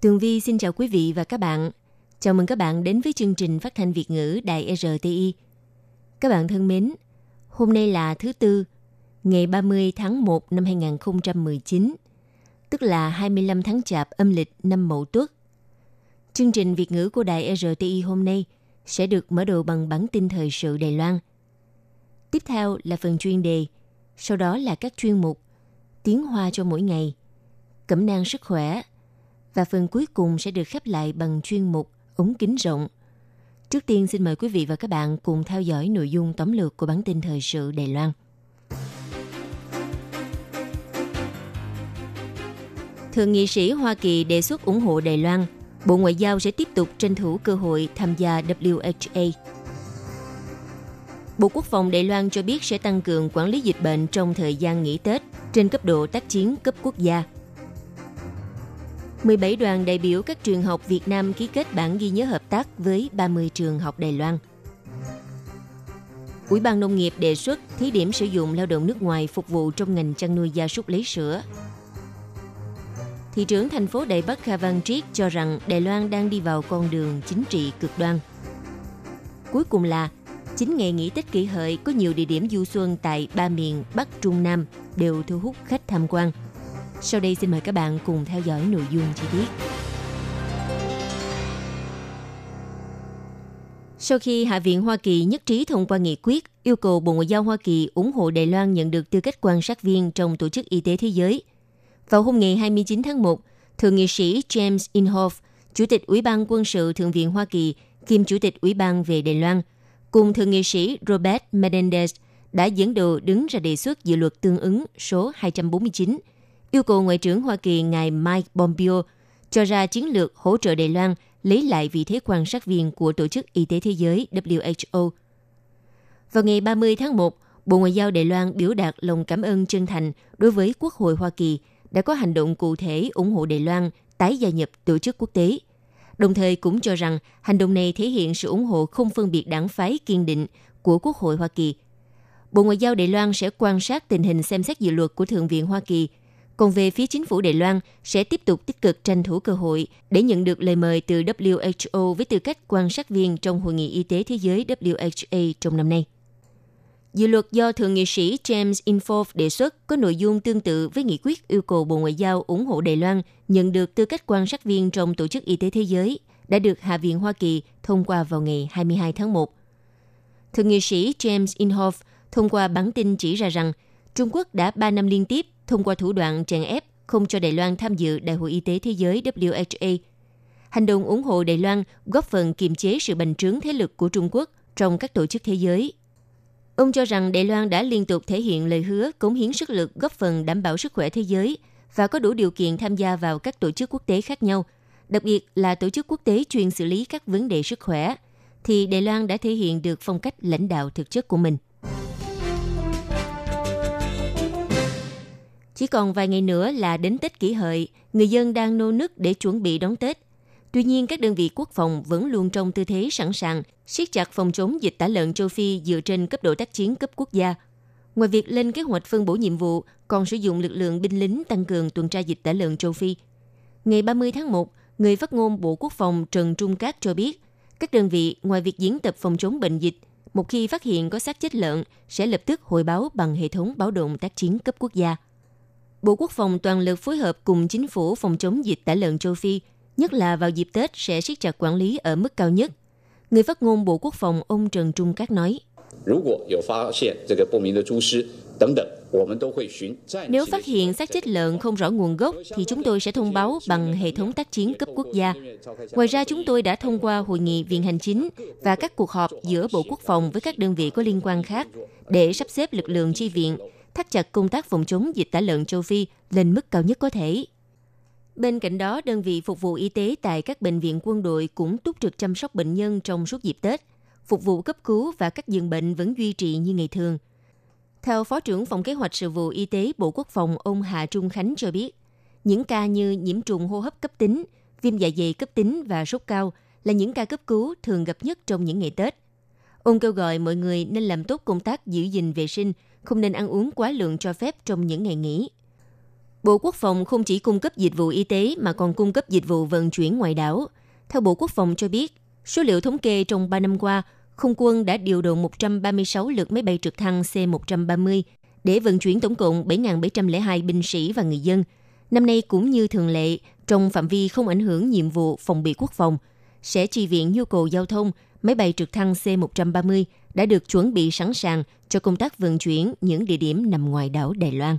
Tường Vi xin chào quý vị và các bạn. Chào mừng các bạn đến với chương trình phát thanh Việt ngữ Đài RTI. Các bạn thân mến, hôm nay là thứ Tư, ngày 30 tháng 1 năm 2019, tức là 25 tháng Chạp âm lịch năm Mậu Tuất. Chương trình Việt ngữ của Đài RTI hôm nay sẽ được mở đầu bằng bản tin thời sự Đài Loan. Tiếp theo là phần chuyên đề, sau đó là các chuyên mục Tiếng Hoa cho mỗi ngày, Cẩm nang sức khỏe, và phần cuối cùng sẽ được khép lại bằng chuyên mục ống kính rộng. Trước tiên xin mời quý vị và các bạn cùng theo dõi nội dung tóm lược của bản tin thời sự Đài Loan. Thượng nghị sĩ Hoa Kỳ đề xuất ủng hộ Đài Loan, Bộ Ngoại giao sẽ tiếp tục tranh thủ cơ hội tham gia WHA. Bộ Quốc phòng Đài Loan cho biết sẽ tăng cường quản lý dịch bệnh trong thời gian nghỉ Tết trên cấp độ tác chiến cấp quốc gia. 17 đoàn đại biểu các trường học Việt Nam ký kết bản ghi nhớ hợp tác với 30 trường học Đài Loan. Ủy ban Nông nghiệp đề xuất thí điểm sử dụng lao động nước ngoài phục vụ trong ngành chăn nuôi gia súc lấy sữa. Thị trưởng thành phố Đài Bắc Kha Văn Triết cho rằng Đài Loan đang đi vào con đường chính trị cực đoan. Cuối cùng là, chính ngày nghỉ Tết kỷ hợi có nhiều địa điểm du xuân tại ba miền Bắc Trung Nam đều thu hút khách tham quan. Sau đây xin mời các bạn cùng theo dõi nội dung chi tiết. Sau khi Hạ viện Hoa Kỳ nhất trí thông qua nghị quyết yêu cầu Bộ Ngoại giao Hoa Kỳ ủng hộ Đài Loan nhận được tư cách quan sát viên trong Tổ chức Y tế Thế giới, vào hôm ngày 29 tháng 1, Thượng nghị sĩ James Inhofe, Chủ tịch Ủy ban Quân sự Thượng viện Hoa Kỳ, kiêm Chủ tịch Ủy ban về Đài Loan, cùng Thượng nghị sĩ Robert Menendez đã dẫn đầu đứng ra đề xuất dự luật tương ứng số 249 yêu cầu Ngoại trưởng Hoa Kỳ ngài Mike Pompeo cho ra chiến lược hỗ trợ Đài Loan lấy lại vị thế quan sát viên của Tổ chức Y tế Thế giới WHO. Vào ngày 30 tháng 1, Bộ Ngoại giao Đài Loan biểu đạt lòng cảm ơn chân thành đối với Quốc hội Hoa Kỳ đã có hành động cụ thể ủng hộ Đài Loan tái gia nhập tổ chức quốc tế. Đồng thời cũng cho rằng hành động này thể hiện sự ủng hộ không phân biệt đảng phái kiên định của Quốc hội Hoa Kỳ. Bộ Ngoại giao Đài Loan sẽ quan sát tình hình xem xét dự luật của Thượng viện Hoa Kỳ – còn về phía chính phủ Đài Loan, sẽ tiếp tục tích cực tranh thủ cơ hội để nhận được lời mời từ WHO với tư cách quan sát viên trong Hội nghị Y tế Thế giới WHA trong năm nay. Dự luật do Thượng nghị sĩ James Inhofe đề xuất có nội dung tương tự với nghị quyết yêu cầu Bộ Ngoại giao ủng hộ Đài Loan nhận được tư cách quan sát viên trong Tổ chức Y tế Thế giới đã được Hạ viện Hoa Kỳ thông qua vào ngày 22 tháng 1. Thượng nghị sĩ James Inhofe thông qua bản tin chỉ ra rằng Trung Quốc đã 3 năm liên tiếp thông qua thủ đoạn chèn ép không cho Đài Loan tham dự Đại hội Y tế Thế giới WHA. Hành động ủng hộ Đài Loan góp phần kiềm chế sự bành trướng thế lực của Trung Quốc trong các tổ chức thế giới. Ông cho rằng Đài Loan đã liên tục thể hiện lời hứa cống hiến sức lực góp phần đảm bảo sức khỏe thế giới và có đủ điều kiện tham gia vào các tổ chức quốc tế khác nhau, đặc biệt là tổ chức quốc tế chuyên xử lý các vấn đề sức khỏe, thì Đài Loan đã thể hiện được phong cách lãnh đạo thực chất của mình. Chỉ còn vài ngày nữa là đến Tết kỷ hợi, người dân đang nô nức để chuẩn bị đón Tết. Tuy nhiên, các đơn vị quốc phòng vẫn luôn trong tư thế sẵn sàng, siết chặt phòng chống dịch tả lợn châu Phi dựa trên cấp độ tác chiến cấp quốc gia. Ngoài việc lên kế hoạch phân bổ nhiệm vụ, còn sử dụng lực lượng binh lính tăng cường tuần tra dịch tả lợn châu Phi. Ngày 30 tháng 1, người phát ngôn Bộ Quốc phòng Trần Trung Cát cho biết, các đơn vị ngoài việc diễn tập phòng chống bệnh dịch, một khi phát hiện có xác chết lợn sẽ lập tức hồi báo bằng hệ thống báo động tác chiến cấp quốc gia. Bộ Quốc phòng toàn lực phối hợp cùng chính phủ phòng chống dịch tả lợn châu Phi, nhất là vào dịp Tết sẽ siết chặt quản lý ở mức cao nhất. Người phát ngôn Bộ Quốc phòng ông Trần Trung Cát nói, nếu phát hiện xác chết lợn không rõ nguồn gốc thì chúng tôi sẽ thông báo bằng hệ thống tác chiến cấp quốc gia. Ngoài ra chúng tôi đã thông qua hội nghị viện hành chính và các cuộc họp giữa Bộ Quốc phòng với các đơn vị có liên quan khác để sắp xếp lực lượng chi viện, thắt chặt công tác phòng chống dịch tả lợn châu Phi lên mức cao nhất có thể. Bên cạnh đó, đơn vị phục vụ y tế tại các bệnh viện quân đội cũng túc trực chăm sóc bệnh nhân trong suốt dịp Tết. Phục vụ cấp cứu và các giường bệnh vẫn duy trì như ngày thường. Theo Phó trưởng Phòng Kế hoạch Sự vụ Y tế Bộ Quốc phòng ông Hạ Trung Khánh cho biết, những ca như nhiễm trùng hô hấp cấp tính, viêm dạ dày cấp tính và sốt cao là những ca cấp cứu thường gặp nhất trong những ngày Tết. Ông kêu gọi mọi người nên làm tốt công tác giữ gìn vệ sinh, không nên ăn uống quá lượng cho phép trong những ngày nghỉ. Bộ Quốc phòng không chỉ cung cấp dịch vụ y tế mà còn cung cấp dịch vụ vận chuyển ngoài đảo. Theo Bộ Quốc phòng cho biết, số liệu thống kê trong 3 năm qua, không quân đã điều động 136 lượt máy bay trực thăng C-130 để vận chuyển tổng cộng 7.702 binh sĩ và người dân. Năm nay cũng như thường lệ, trong phạm vi không ảnh hưởng nhiệm vụ phòng bị quốc phòng, sẽ chi viện nhu cầu giao thông, máy bay trực thăng C-130 đã được chuẩn bị sẵn sàng cho công tác vận chuyển những địa điểm nằm ngoài đảo Đài Loan.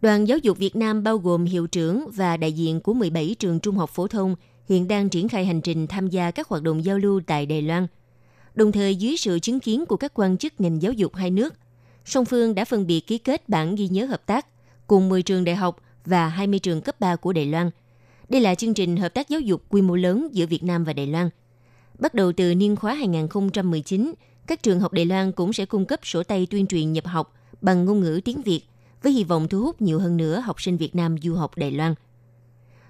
Đoàn giáo dục Việt Nam bao gồm hiệu trưởng và đại diện của 17 trường trung học phổ thông hiện đang triển khai hành trình tham gia các hoạt động giao lưu tại Đài Loan. Đồng thời dưới sự chứng kiến của các quan chức ngành giáo dục hai nước, song phương đã phân biệt ký kết bản ghi nhớ hợp tác cùng 10 trường đại học và 20 trường cấp 3 của Đài Loan. Đây là chương trình hợp tác giáo dục quy mô lớn giữa Việt Nam và Đài Loan. Bắt đầu từ niên khóa 2019, các trường học Đài Loan cũng sẽ cung cấp sổ tay tuyên truyền nhập học bằng ngôn ngữ tiếng Việt với hy vọng thu hút nhiều hơn nữa học sinh Việt Nam du học Đài Loan.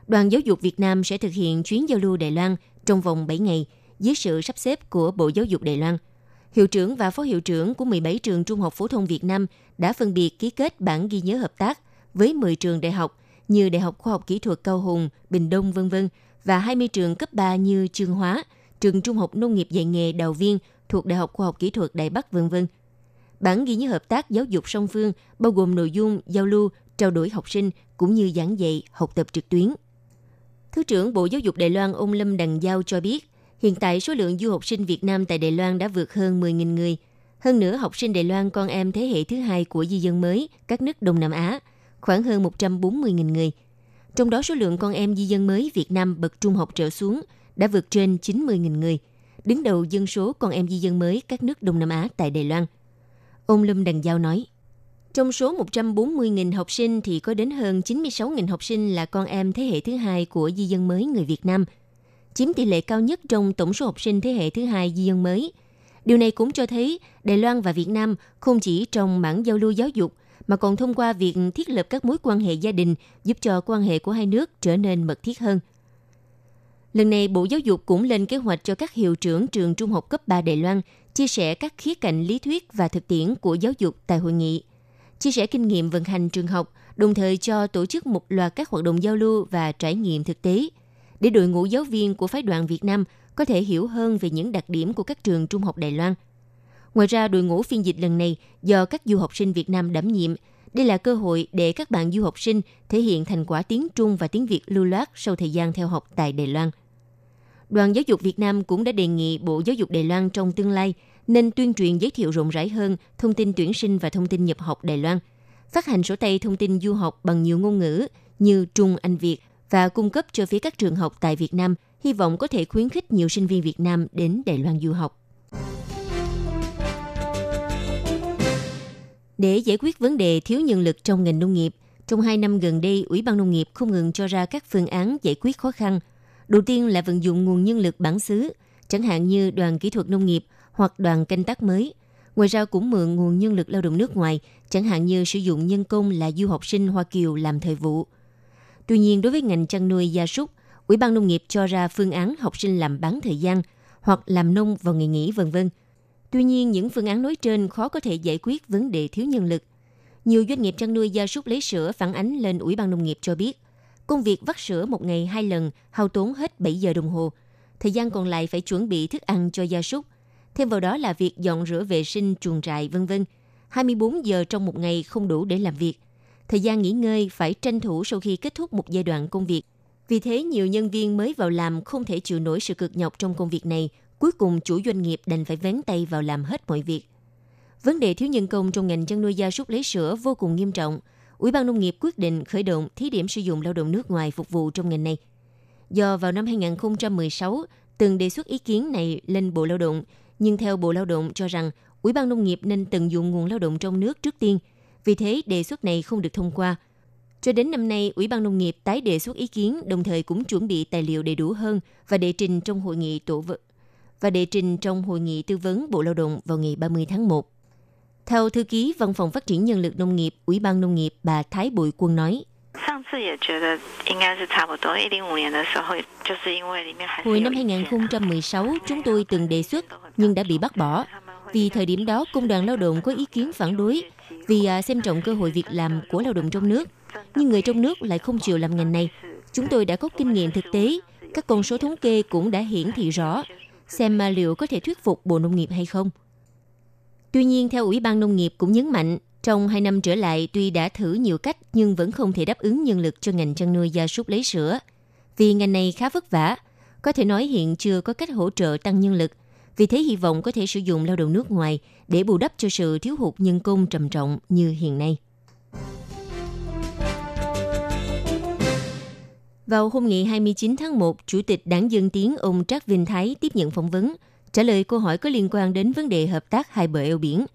Đoàn Giáo dục Việt Nam sẽ thực hiện chuyến giao lưu Đài Loan trong vòng 7 ngày dưới sự sắp xếp của Bộ Giáo dục Đài Loan. Hiệu trưởng và phó hiệu trưởng của 17 trường trung học phổ thông Việt Nam đã phân biệt ký kết bản ghi nhớ hợp tác với 10 trường đại học như Đại học Khoa học Kỹ thuật Cao Hùng, Bình Đông v.v. và 20 trường cấp 3 như Trương Hóa, trường Trung học Nông nghiệp dạy nghề Đào Viên thuộc Đại học Khoa học Kỹ thuật Đài Bắc v.v. Bản ghi nhớ hợp tác giáo dục song phương bao gồm nội dung giao lưu, trao đổi học sinh cũng như giảng dạy, học tập trực tuyến. Thứ trưởng Bộ Giáo dục Đài Loan ông Lâm Đằng Giao cho biết, hiện tại số lượng du học sinh Việt Nam tại Đài Loan đã vượt hơn 10.000 người. Hơn nữa, học sinh Đài Loan con em thế hệ thứ hai của di dân mới các nước Đông Nam Á, khoảng hơn 140.000 người. Trong đó số lượng con em di dân mới Việt Nam bậc trung học trở xuống đã vượt trên 90.000 người, đứng đầu dân số con em di dân mới các nước Đông Nam Á tại Đài Loan. Ông Lâm Đằng Giao nói, trong số 140.000 học sinh thì có đến hơn 96.000 học sinh là con em thế hệ thứ hai của di dân mới người Việt Nam, chiếm tỷ lệ cao nhất trong tổng số học sinh thế hệ thứ hai di dân mới. Điều này cũng cho thấy Đài Loan và Việt Nam không chỉ trong mảng giao lưu giáo dục mà còn thông qua việc thiết lập các mối quan hệ gia đình giúp cho quan hệ của hai nước trở nên mật thiết hơn. Lần này, Bộ Giáo dục cũng lên kế hoạch cho các hiệu trưởng trường trung học cấp 3 Đài Loan chia sẻ các khía cạnh lý thuyết và thực tiễn của giáo dục tại hội nghị, chia sẻ kinh nghiệm vận hành trường học, đồng thời cho tổ chức một loạt các hoạt động giao lưu và trải nghiệm thực tế, để đội ngũ giáo viên của phái đoàn Việt Nam có thể hiểu hơn về những đặc điểm của các trường trung học Đài Loan. Ngoài ra, đội ngũ phiên dịch lần này do các du học sinh Việt Nam đảm nhiệm, đây là cơ hội để các bạn du học sinh thể hiện thành quả tiếng Trung và tiếng Việt lưu loát sau thời gian theo học tại Đài Loan. Đoàn Giáo dục Việt Nam cũng đã đề nghị Bộ Giáo dục Đài Loan trong tương lai nên tuyên truyền giới thiệu rộng rãi hơn thông tin tuyển sinh và thông tin nhập học Đài Loan, phát hành sổ tay thông tin du học bằng nhiều ngôn ngữ như Trung, Anh, Việt và cung cấp cho phía các trường học tại Việt Nam, hy vọng có thể khuyến khích nhiều sinh viên Việt Nam đến Đài Loan du học. Để giải quyết vấn đề thiếu nhân lực trong ngành nông nghiệp, trong hai năm gần đây, Ủy ban Nông nghiệp không ngừng cho ra các phương án giải quyết khó khăn. Đầu tiên là vận dụng nguồn nhân lực bản xứ, chẳng hạn như đoàn kỹ thuật nông nghiệp hoặc đoàn canh tác mới. Ngoài ra cũng mượn nguồn nhân lực lao động nước ngoài, chẳng hạn như sử dụng nhân công là du học sinh Hoa Kiều làm thời vụ. Tuy nhiên, đối với ngành chăn nuôi gia súc, Ủy ban Nông nghiệp cho ra phương án học sinh làm bán thời gian hoặc làm nông vào ngày nghỉ vân vân. Tuy nhiên, những phương án nói trên khó có thể giải quyết vấn đề thiếu nhân lực. Nhiều doanh nghiệp chăn nuôi gia súc lấy sữa phản ánh lên Ủy ban Nông nghiệp cho biết, công việc vắt sữa một ngày hai lần hao tốn hết 7 giờ đồng hồ. Thời gian còn lại phải chuẩn bị thức ăn cho gia súc. Thêm vào đó là việc dọn rửa vệ sinh chuồng trại vân vân. 24 giờ trong một ngày không đủ để làm việc. Thời gian nghỉ ngơi phải tranh thủ sau khi kết thúc một giai đoạn công việc. Vì thế, nhiều nhân viên mới vào làm không thể chịu nổi sự cực nhọc trong công việc này Cuối cùng, chủ doanh nghiệp đành phải vén tay vào làm hết mọi việc. Vấn đề thiếu nhân công trong ngành chăn nuôi gia súc lấy sữa vô cùng nghiêm trọng. Ủy ban Nông nghiệp quyết định khởi động thí điểm sử dụng lao động nước ngoài phục vụ trong ngành này. Do vào năm 2016 từng đề xuất ý kiến này lên Bộ Lao động, nhưng theo Bộ Lao động cho rằng Ủy ban Nông nghiệp nên tận dụng nguồn lao động trong nước trước tiên. Vì thế, đề xuất này không được thông qua. Cho đến năm nay, Ủy ban Nông nghiệp tái đề xuất ý kiến, đồng thời cũng chuẩn bị tài liệu đầy đủ hơn và đệ trình trong hội nghị tổ vật và đệ trình trong hội nghị tư vấn Bộ Lao động vào ngày 30 tháng 1. Theo thư ký Văn phòng Phát triển Nhân lực Nông nghiệp, Ủy ban Nông nghiệp bà Thái Bụi Quân nói, Hồi năm 2016, chúng tôi từng đề xuất nhưng đã bị bác bỏ. Vì thời điểm đó, Công đoàn Lao động có ý kiến phản đối vì à, xem trọng cơ hội việc làm của lao động trong nước. Nhưng người trong nước lại không chịu làm ngành này. Chúng tôi đã có kinh nghiệm thực tế, các con số thống kê cũng đã hiển thị rõ, xem mà liệu có thể thuyết phục Bộ Nông nghiệp hay không. Tuy nhiên, theo Ủy ban Nông nghiệp cũng nhấn mạnh, trong hai năm trở lại tuy đã thử nhiều cách nhưng vẫn không thể đáp ứng nhân lực cho ngành chăn nuôi gia súc lấy sữa. Vì ngành này khá vất vả, có thể nói hiện chưa có cách hỗ trợ tăng nhân lực. Vì thế hy vọng có thể sử dụng lao động nước ngoài để bù đắp cho sự thiếu hụt nhân công trầm trọng như hiện nay. Vào hôm ngày 29 tháng 1, Chủ tịch Đảng Dân Tiến ông Trác Vinh Thái tiếp nhận phỏng vấn, trả lời câu hỏi có liên quan đến vấn đề hợp tác hai bờ eo biển.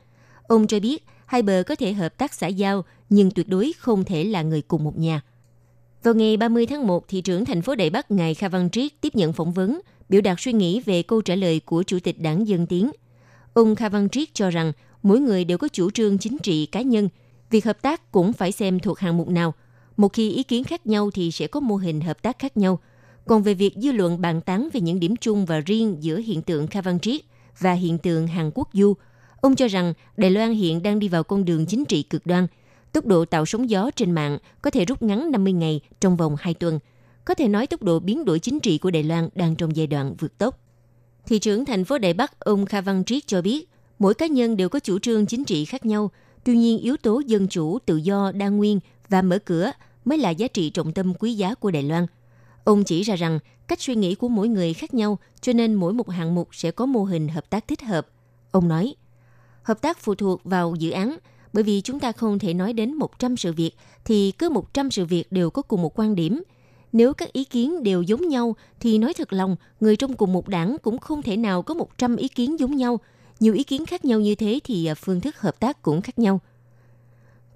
Ông cho biết hai bờ có thể hợp tác xã giao, nhưng tuyệt đối không thể là người cùng một nhà. Vào ngày 30 tháng 1, thị trưởng thành phố Đại Bắc ngài Kha Văn Triết tiếp nhận phỏng vấn, biểu đạt suy nghĩ về câu trả lời của Chủ tịch Đảng Dân Tiến. Ông Kha Văn Triết cho rằng mỗi người đều có chủ trương chính trị cá nhân, việc hợp tác cũng phải xem thuộc hạng mục nào. Một khi ý kiến khác nhau thì sẽ có mô hình hợp tác khác nhau. Còn về việc dư luận bàn tán về những điểm chung và riêng giữa hiện tượng Kha Văn Triết và hiện tượng Hàn Quốc Du, ông cho rằng Đài Loan hiện đang đi vào con đường chính trị cực đoan. Tốc độ tạo sóng gió trên mạng có thể rút ngắn 50 ngày trong vòng 2 tuần. Có thể nói tốc độ biến đổi chính trị của Đài Loan đang trong giai đoạn vượt tốc. Thị trưởng thành phố Đài Bắc ông Kha Văn Triết cho biết, mỗi cá nhân đều có chủ trương chính trị khác nhau, tuy nhiên yếu tố dân chủ, tự do, đa nguyên và mở cửa mới là giá trị trọng tâm quý giá của Đài Loan. Ông chỉ ra rằng cách suy nghĩ của mỗi người khác nhau, cho nên mỗi một hạng mục sẽ có mô hình hợp tác thích hợp. Ông nói, hợp tác phụ thuộc vào dự án, bởi vì chúng ta không thể nói đến 100 sự việc thì cứ 100 sự việc đều có cùng một quan điểm. Nếu các ý kiến đều giống nhau thì nói thật lòng, người trong cùng một đảng cũng không thể nào có 100 ý kiến giống nhau. Nhiều ý kiến khác nhau như thế thì à, phương thức hợp tác cũng khác nhau.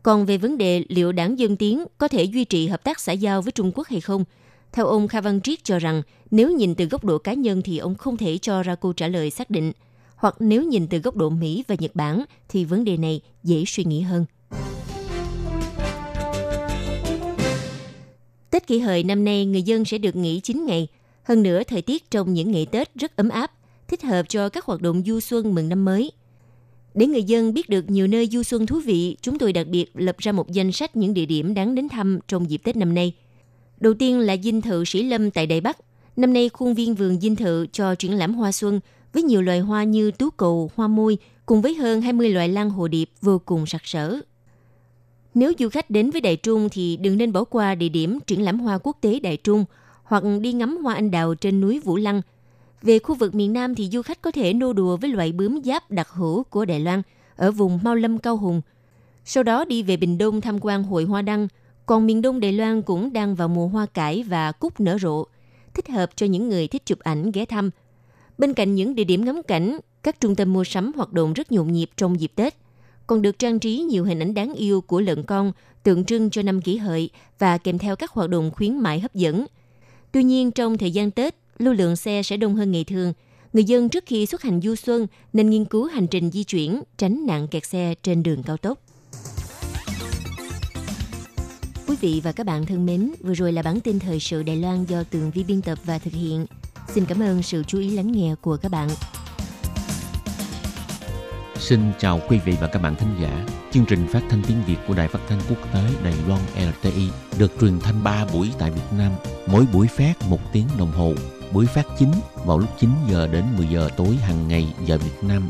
Còn về vấn đề liệu đảng Dân Tiến có thể duy trì hợp tác xã giao với Trung Quốc hay không, theo ông Kha Văn Triết cho rằng nếu nhìn từ góc độ cá nhân thì ông không thể cho ra câu trả lời xác định. Hoặc nếu nhìn từ góc độ Mỹ và Nhật Bản thì vấn đề này dễ suy nghĩ hơn. Tết kỷ hợi năm nay người dân sẽ được nghỉ 9 ngày. Hơn nữa thời tiết trong những ngày Tết rất ấm áp, thích hợp cho các hoạt động du xuân mừng năm mới. Để người dân biết được nhiều nơi du xuân thú vị, chúng tôi đặc biệt lập ra một danh sách những địa điểm đáng đến thăm trong dịp Tết năm nay. Đầu tiên là dinh thự Sĩ Lâm tại Đài Bắc. Năm nay khuôn viên vườn dinh thự cho triển lãm hoa xuân với nhiều loài hoa như tú cầu, hoa môi cùng với hơn 20 loại lan hồ điệp vô cùng sặc sỡ. Nếu du khách đến với Đại Trung thì đừng nên bỏ qua địa điểm triển lãm hoa quốc tế Đại Trung hoặc đi ngắm hoa anh đào trên núi Vũ Lăng. Về khu vực miền Nam thì du khách có thể nô đùa với loại bướm giáp đặc hữu của Đài Loan ở vùng Mao Lâm Cao Hùng. Sau đó đi về Bình Đông tham quan hội hoa đăng, còn miền Đông Đài Loan cũng đang vào mùa hoa cải và cúc nở rộ, thích hợp cho những người thích chụp ảnh ghé thăm. Bên cạnh những địa điểm ngắm cảnh, các trung tâm mua sắm hoạt động rất nhộn nhịp trong dịp Tết – còn được trang trí nhiều hình ảnh đáng yêu của lợn con, tượng trưng cho năm kỷ hợi và kèm theo các hoạt động khuyến mại hấp dẫn. Tuy nhiên, trong thời gian Tết, lưu lượng xe sẽ đông hơn ngày thường. Người dân trước khi xuất hành du xuân nên nghiên cứu hành trình di chuyển, tránh nạn kẹt xe trên đường cao tốc. Quý vị và các bạn thân mến, vừa rồi là bản tin thời sự Đài Loan do Tường Vi biên tập và thực hiện. Xin cảm ơn sự chú ý lắng nghe của các bạn. Xin chào quý vị và các bạn thính giả. Chương trình phát thanh tiếng Việt của Đài Phát thanh Quốc tế Đài Loan LTI được truyền thanh 3 buổi tại Việt Nam, mỗi buổi phát 1 tiếng đồng hồ. Buổi phát chính vào lúc 9 giờ đến 10 giờ tối hàng ngày giờ Việt Nam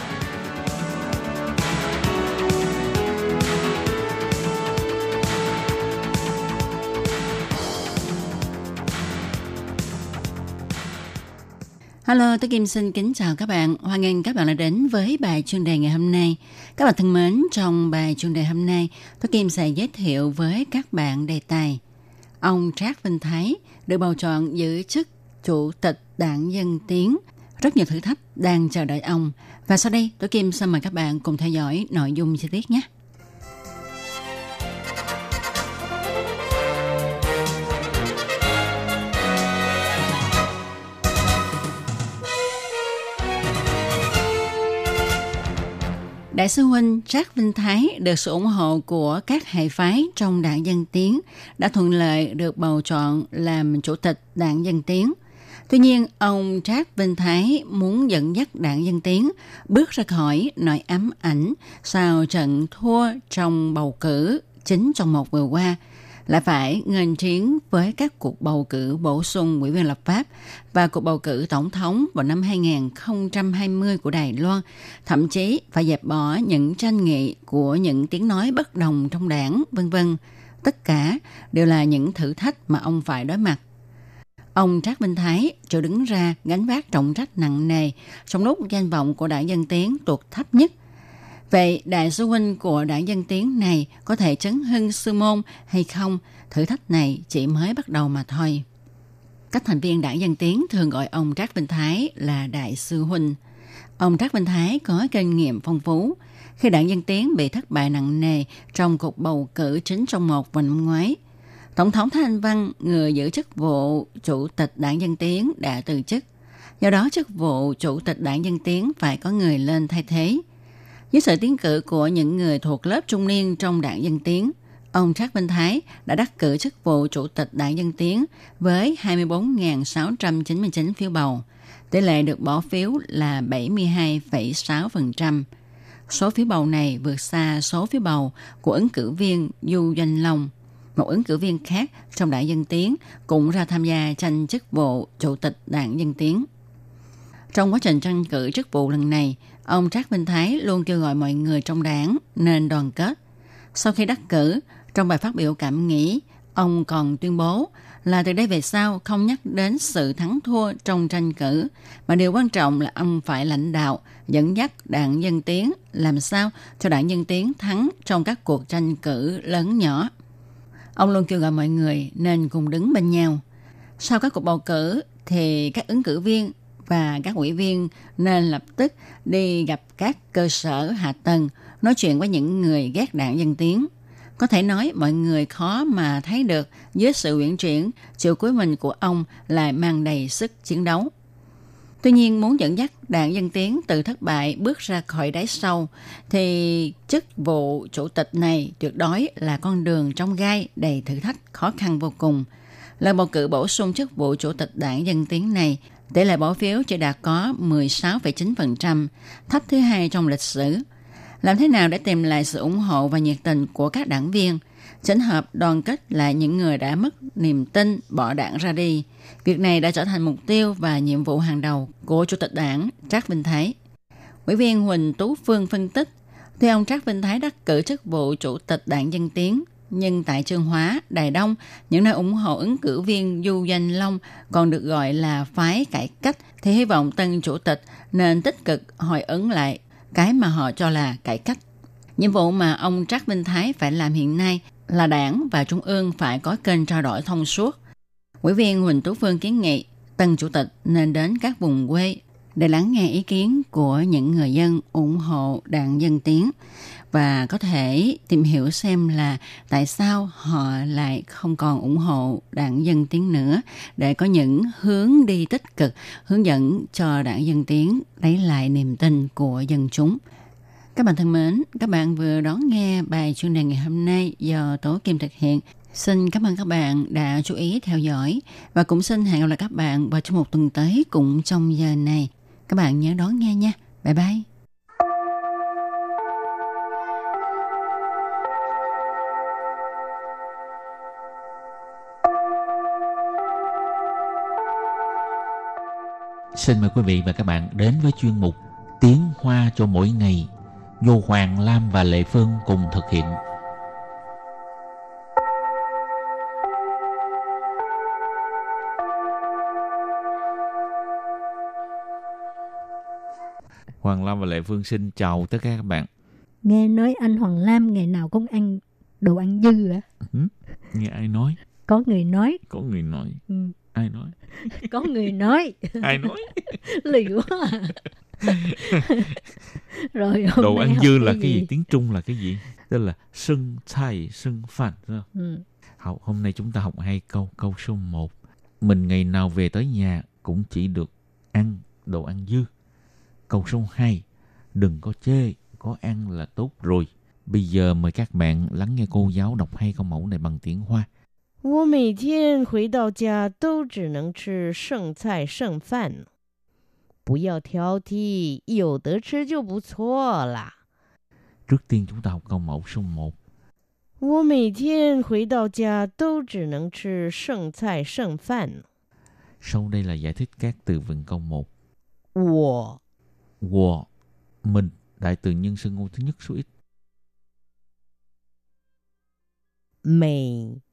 Hello, tôi Kim xin kính chào các bạn. Hoan nghênh các bạn đã đến với bài chuyên đề ngày hôm nay. Các bạn thân mến, trong bài chuyên đề hôm nay, tôi Kim sẽ giới thiệu với các bạn đề tài – Ông Trác Vinh Thái được bầu chọn giữ chức Chủ tịch Đảng Dân Tiến. Rất nhiều thử thách đang chờ đợi ông. Và sau đây, tôi Kim xin mời các bạn cùng theo dõi nội dung chi tiết nhé. Đại sư huynh Trác Vinh Thái được sự ủng hộ của các hệ phái trong đảng Dân Tiến đã thuận lợi được bầu chọn làm chủ tịch đảng Dân Tiến. Tuy nhiên, ông Trác Vinh Thái muốn dẫn dắt đảng Dân Tiến bước ra khỏi nỗi ám ảnh sau trận thua trong bầu cử chính trong một vừa qua – lại phải nghênh chiến với các cuộc bầu cử bổ sung ủy viên lập pháp và cuộc bầu cử tổng thống vào năm 2020 của Đài Loan, thậm chí phải dẹp bỏ những tranh nghị của những tiếng nói bất đồng trong đảng, vân vân. Tất cả đều là những thử thách mà ông phải đối mặt. Ông Trác Minh Thái trở đứng ra gánh vác trọng trách nặng nề trong lúc danh vọng của đảng Dân Tiến tụt thấp nhất Vậy đại sư huynh của đảng Dân Tiến này có thể chấn hưng sư môn hay không? Thử thách này chỉ mới bắt đầu mà thôi. Các thành viên đảng Dân Tiến thường gọi ông Trác Vinh Thái là đại sư huynh. Ông Trác Vinh Thái có kinh nghiệm phong phú. Khi đảng Dân Tiến bị thất bại nặng nề trong cuộc bầu cử chính trong một vào năm ngoái, Tổng thống Thanh Văn, người giữ chức vụ Chủ tịch đảng Dân Tiến đã từ chức. Do đó chức vụ Chủ tịch đảng Dân Tiến phải có người lên thay thế – dưới sự tiến cử của những người thuộc lớp trung niên trong đảng Dân Tiến, ông Trác Minh Thái đã đắc cử chức vụ chủ tịch đảng Dân Tiến với 24.699 phiếu bầu. Tỷ lệ được bỏ phiếu là 72,6%. Số phiếu bầu này vượt xa số phiếu bầu của ứng cử viên Du Doanh Long. Một ứng cử viên khác trong đảng Dân Tiến cũng ra tham gia tranh chức vụ chủ tịch đảng Dân Tiến. Trong quá trình tranh cử chức vụ lần này, ông Trác Minh Thái luôn kêu gọi mọi người trong đảng nên đoàn kết. Sau khi đắc cử, trong bài phát biểu cảm nghĩ, ông còn tuyên bố là từ đây về sau không nhắc đến sự thắng thua trong tranh cử, mà điều quan trọng là ông phải lãnh đạo, dẫn dắt đảng Dân Tiến làm sao cho đảng Dân Tiến thắng trong các cuộc tranh cử lớn nhỏ. Ông luôn kêu gọi mọi người nên cùng đứng bên nhau. Sau các cuộc bầu cử thì các ứng cử viên và các ủy viên nên lập tức đi gặp các cơ sở hạ tầng, nói chuyện với những người ghét đảng Dân Tiến. Có thể nói mọi người khó mà thấy được dưới sự uyển chuyển, chiều cuối mình của ông lại mang đầy sức chiến đấu. Tuy nhiên muốn dẫn dắt đảng Dân Tiến từ thất bại bước ra khỏi đáy sâu thì chức vụ chủ tịch này tuyệt đối là con đường trong gai đầy thử thách khó khăn vô cùng. Lần bầu cử bổ sung chức vụ chủ tịch đảng Dân Tiến này Tỷ lệ bỏ phiếu chỉ đạt có 16,9%, thấp thứ hai trong lịch sử. Làm thế nào để tìm lại sự ủng hộ và nhiệt tình của các đảng viên, chỉnh hợp đoàn kết lại những người đã mất niềm tin bỏ đảng ra đi. Việc này đã trở thành mục tiêu và nhiệm vụ hàng đầu của Chủ tịch đảng Trác Vinh Thái. Ủy viên Huỳnh Tú Phương phân tích, tuy ông Trác Vinh Thái đắc cử chức vụ Chủ tịch đảng Dân Tiến, nhưng tại Trương Hóa, Đài Đông, những nơi ủng hộ ứng cử viên Du Danh Long còn được gọi là phái cải cách thì hy vọng tân chủ tịch nên tích cực hồi ứng lại cái mà họ cho là cải cách. Nhiệm vụ mà ông Trác Minh Thái phải làm hiện nay là đảng và trung ương phải có kênh trao đổi thông suốt. Ủy viên Huỳnh Tú Phương kiến nghị tân chủ tịch nên đến các vùng quê để lắng nghe ý kiến của những người dân ủng hộ đảng Dân Tiến và có thể tìm hiểu xem là tại sao họ lại không còn ủng hộ đảng Dân Tiến nữa để có những hướng đi tích cực hướng dẫn cho đảng Dân Tiến lấy lại niềm tin của dân chúng. Các bạn thân mến, các bạn vừa đón nghe bài chuyên đề ngày hôm nay do Tố Kim thực hiện. Xin cảm ơn các bạn đã chú ý theo dõi và cũng xin hẹn gặp lại các bạn vào trong một tuần tới cũng trong giờ này. Các bạn nhớ đón nghe nha. Bye bye. Xin mời quý vị và các bạn đến với chuyên mục Tiếng Hoa cho mỗi ngày do Hoàng Lam và Lệ Phương cùng thực hiện. Hoàng Lam và Lệ Phương xin chào tất cả các bạn. Nghe nói anh Hoàng Lam ngày nào cũng ăn đồ ăn dư à? Ừ, Nghe ai nói? Có người nói. Có người nói. Ừ. Ai nói? Có người nói. Ai nói? Lì quá à. Rồi hôm Đồ ăn dư là cái gì? Tiếng Trung là cái gì? Tức là sưng chay, sưng phản. Ừ. Học hôm nay chúng ta học hai câu. Câu số 1. Mình ngày nào về tới nhà cũng chỉ được ăn đồ ăn dư. Câu số 2. Đừng có chê, có ăn là tốt rồi. Bây giờ mời các bạn lắng nghe cô giáo đọc hai câu mẫu này bằng tiếng Hoa. 我每天回到家都只能吃剩菜剩饭，不要挑剔，有得吃就不错啦。 Trước tiên chúng ta học câu mẫu số 1. 我每天回到家都只能吃剩菜剩饭。 Sau đây là giải thích các từ vựng câu 1. 我 Wo, mình, đại từ nhân xưng ngôn thứ nhất số ít. 每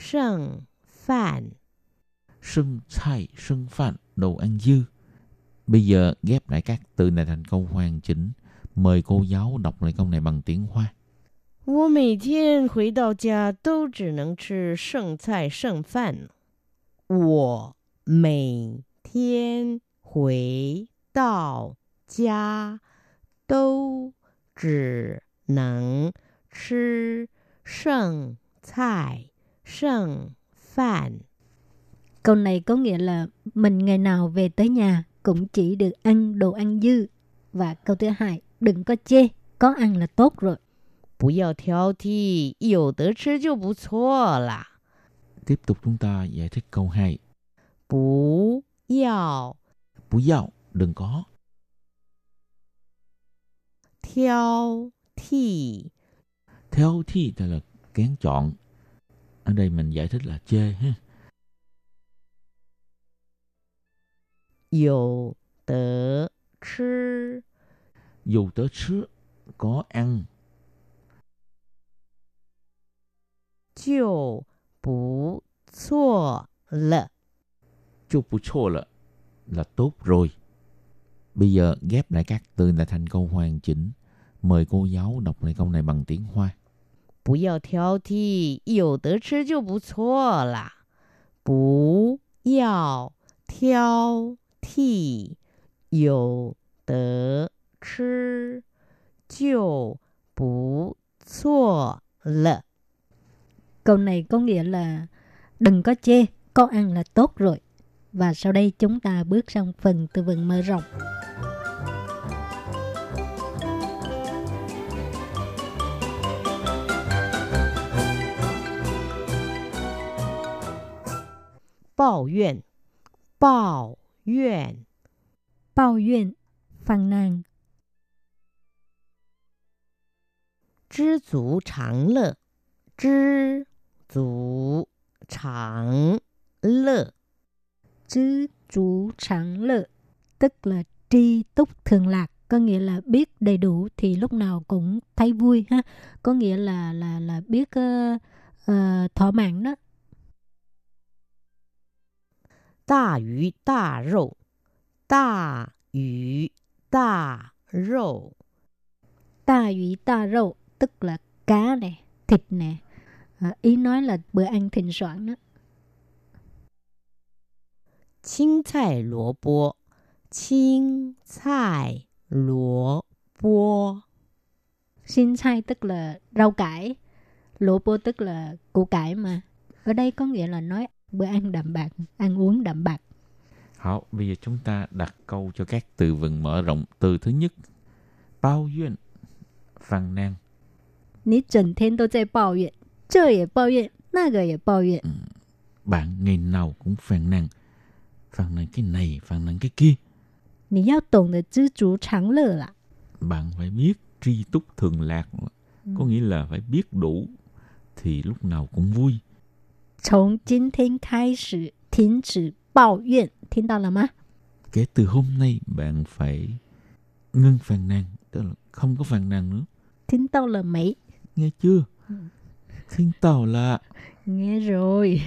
剩饭。 Sưng chay, sưng phản, đồ ăn dư. Bây giờ ghép lại các từ này thành câu hoàn chỉnh. Mời cô giáo đọc lại câu này bằng tiếng Hoa. 我每天回到家都只能吃剩菜剩饭。我每天回到家都只能吃剩菜 剩饭。 Câu này có nghĩa là mình ngày nào về tới nhà cũng chỉ được ăn đồ ăn dư. Và câu thứ hai, đừng có chê, có ăn là tốt rồi. 不要挑剔，有得吃就不错啦。 Tiếp tục chúng ta giải thích câu 2. 不要 Bú dạo, đừng có. 挑剔， Theo thì tức là kén chọn. Ở đây mình giải thích là chê ha. 有得吃 Dù tớ chứ có ăn 就不错了。 chút bù chô là là tốt rồi. Bây giờ ghép lại các từ này thành câu hoàn chỉnh. Mời cô giáo đọc lại câu này bằng tiếng Hoa. 不要挑剔，有得吃就不错啦。不要挑剔，有得吃就不错了。 Câu này có nghĩa là đừng có chê, có ăn là tốt rồi. Và sau đây chúng ta bước sang phần từ vựng mở rộng. 抱怨，抱怨， Bao duyên, phàn nàn, 知足常乐，知足常乐。 chứ chủ sản lự, tức là tri túc thường lạc, có nghĩa là biết đầy đủ thì lúc nào cũng thấy vui ha, có nghĩa là là là biết ờ, ờ, thỏa mãn đó. 大鱼大肉，大鱼大肉， Ta ủy ta râu, tức là cá nè, thịt nè. À, ý nói là bữa ăn thịnh soạn đó. 青菜萝卜，青菜萝卜， Xin chai tức là rau cải, lỗ bô tức là củ cải mà. Ở đây có nghĩa là nói bữa ăn đạm bạc, ăn uống đạm bạc. Hảo, bây giờ chúng ta đặt câu cho các từ vựng mở rộng. Từ thứ nhất, bao duyên, phàn nàn. 你整天都在抱怨，这也抱怨，那个也抱怨。 Bạn ngày nào cũng phàn nàn. Phàn nàn cái này, phàn nàn cái kia. 你要懂得知足常乐啦。 Bạn phải biết tri túc thường lạc. Có nghĩa là phải biết đủ thì lúc nào cũng vui. 从今天开始停止抱怨，听到了吗？ Kể từ hôm nay bạn phải ngưng phàn nàn. Tức là không có phàn nàn nữa. 听到了没？ Nghe chưa? Thiên tàu là nghe rồi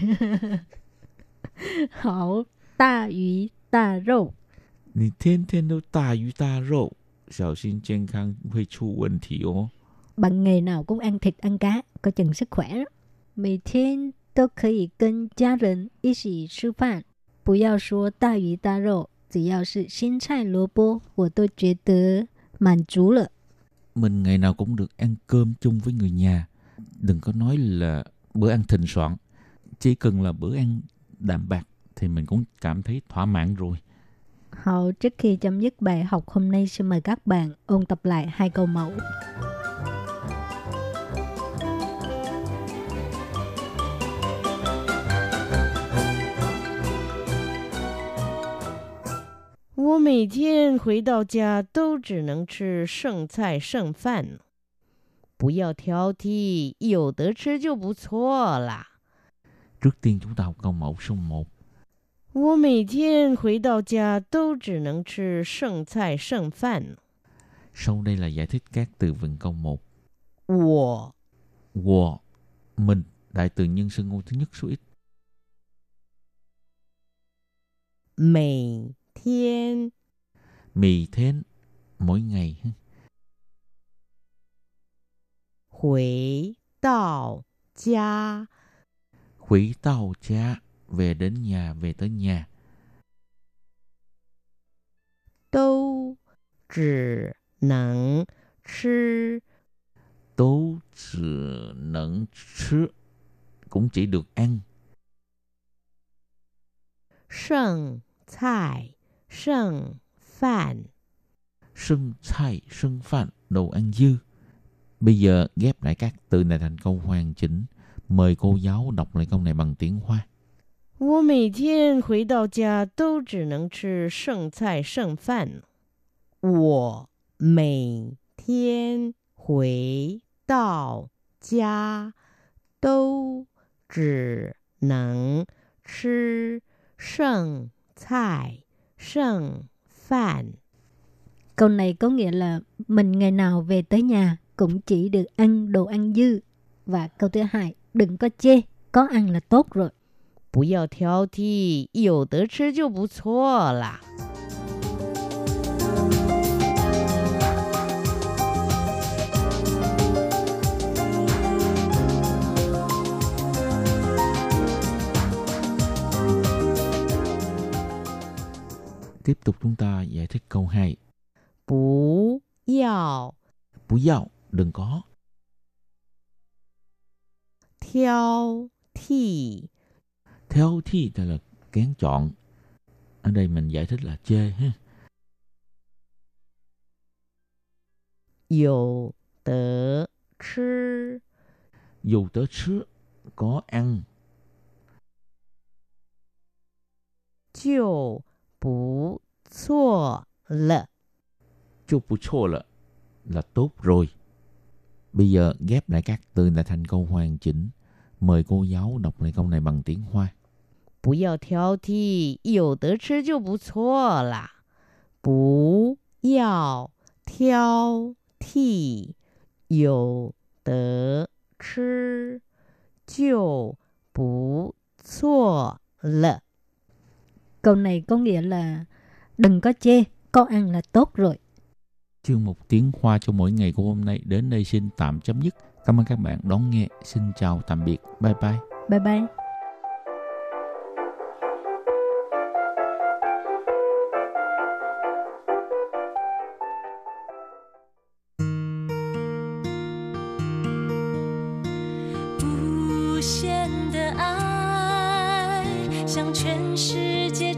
好，大鱼大肉，你天天都大鱼大肉，小心健康会出问题哦。 bạn ngày nào cũng ăn thịt ăn cá, coi chừng sức khỏe đó. 每天 都可以跟家人一起吃饭，不要说大鱼大肉，只要是青菜萝卜，我都觉得满足了。 Mình ngày nào cũng được ăn cơm chung với người nhà. Đừng có nói là bữa ăn thịnh soạn. Chỉ cần là bữa ăn đạm bạc thì mình cũng cảm thấy thỏa mãn rồi. Hậu trước khi chấm dứt bài học hôm nay xin mời các bạn ôn tập lại hai câu mẫu. 我每天回到家都只能吃剩菜剩饭，不要挑剔，有得吃就不错啦。 Trước tiên chúng ta học câu mẫu số 1. 我每天回到家都只能吃剩菜剩饭。 Sau đây là giải thích các từ vựng câu 1. 我 Wo, mình, đại từ nhân xưng ngôn thứ nhất số ít. 每 天 Mì thén, mỗi ngày. ha. 回到家 Hủy tao cha, về đến nhà, về tới nhà. 都只能吃 Tố chỉ nẫn chứ, cũng chỉ được ăn. 剩菜 剩饭。 Sưng菜, sưng phạn, đồ ăn dư. Bây giờ ghép lại các từ này thành câu hoàn chỉnh. Mời cô giáo đọc lại câu này bằng tiếng Hoa. 我每天回到家都只能吃剩菜剩饭。我每天回到家都只能吃剩菜 剩饭。 Câu này có nghĩa là mình ngày nào về tới nhà cũng chỉ được ăn đồ ăn dư. Và câu thứ hai, đừng có chê, có ăn là tốt rồi. 不要挑剔，有得吃就不错啦。 Tiếp tục chúng ta giải thích câu 2. Bú yào. Bú yào, đừng có. Theo thị. Theo thị là kén chọn. Ở đây mình giải thích là chê ha. Dù tớ chứ. Dù tớ chứ, có ăn. Chiều 不错了。 chú bù chô là, là tốt rồi. Bây giờ ghép lại các từ lại thành câu hoàn chỉnh. Mời cô giáo đọc lại câu này bằng tiếng Hoa. 不要挑剔，有得吃就不错啦。不要挑剔，有得吃就不错了。 Câu này có nghĩa là đừng có chê, có ăn là tốt rồi. Chương mục tiếng Hoa cho mỗi ngày của hôm nay đến đây xin tạm chấm dứt. Cảm ơn các bạn đón nghe. Xin chào tạm biệt. Bye bye. Bye bye. Hãy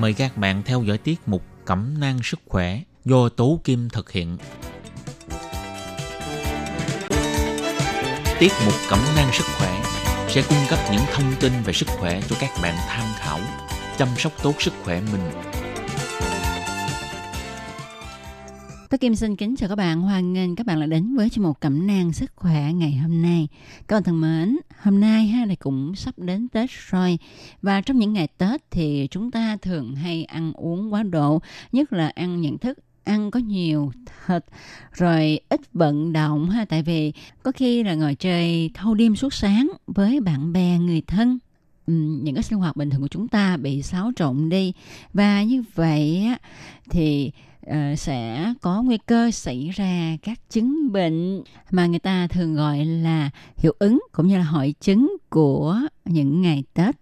Mời các bạn theo dõi tiết mục Cẩm nang sức khỏe do Tố Kim thực hiện. Tiết mục Cẩm nang sức khỏe sẽ cung cấp những thông tin về sức khỏe cho các bạn tham khảo, chăm sóc tốt sức khỏe mình Tôi Kim xin kính chào các bạn, hoan nghênh các bạn đã đến với chương mục cẩm nang sức khỏe ngày hôm nay. Các bạn thân mến, hôm nay ha thì cũng sắp đến Tết rồi. Và trong những ngày Tết thì chúng ta thường hay ăn uống quá độ, nhất là ăn những thức ăn có nhiều thịt rồi ít vận động ha. Tại vì có khi là ngồi chơi thâu đêm suốt sáng với bạn bè người thân những cái sinh hoạt bình thường của chúng ta bị xáo trộn đi. Và như vậy á, thì Ờ, sẽ có nguy cơ xảy ra các chứng bệnh mà người ta thường gọi là hiệu ứng cũng như là hội chứng của những ngày Tết.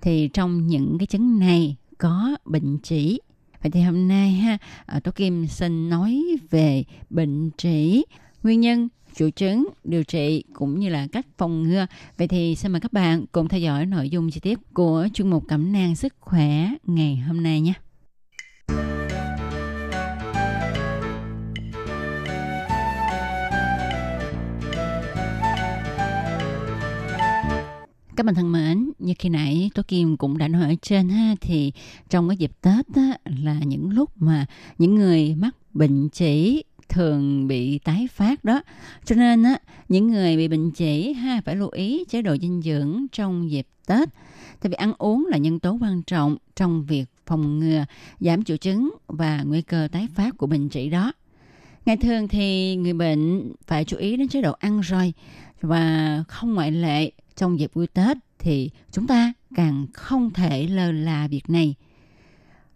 Thì trong những cái chứng này có bệnh trĩ. Vậy thì hôm nay ha, ờ, Tố Kim xin nói về bệnh trĩ, nguyên nhân triệu chứng, điều trị cũng như là cách phòng ngừa. Vậy thì xin mời các bạn cùng theo dõi nội dung chi tiết của chuyên mục cẩm nang sức khỏe ngày hôm nay nhé. Các bạn thân mến, như khi nãy Tố Kim cũng đã nói ở trên ha thì trong cái dịp Tết á, là những lúc mà những người mắc bệnh chỉ thường bị tái phát đó. Cho nên á, những người bị bệnh chỉ ha phải lưu ý chế độ dinh dưỡng trong dịp Tết. Tại vì ăn uống là nhân tố quan trọng trong việc phòng ngừa, giảm triệu chứng và nguy cơ tái phát của bệnh chỉ đó. Ngày thường thì người bệnh phải chú ý đến chế độ ăn rồi và không ngoại lệ trong dịp vui Tết thì chúng ta càng không thể lơ là việc này.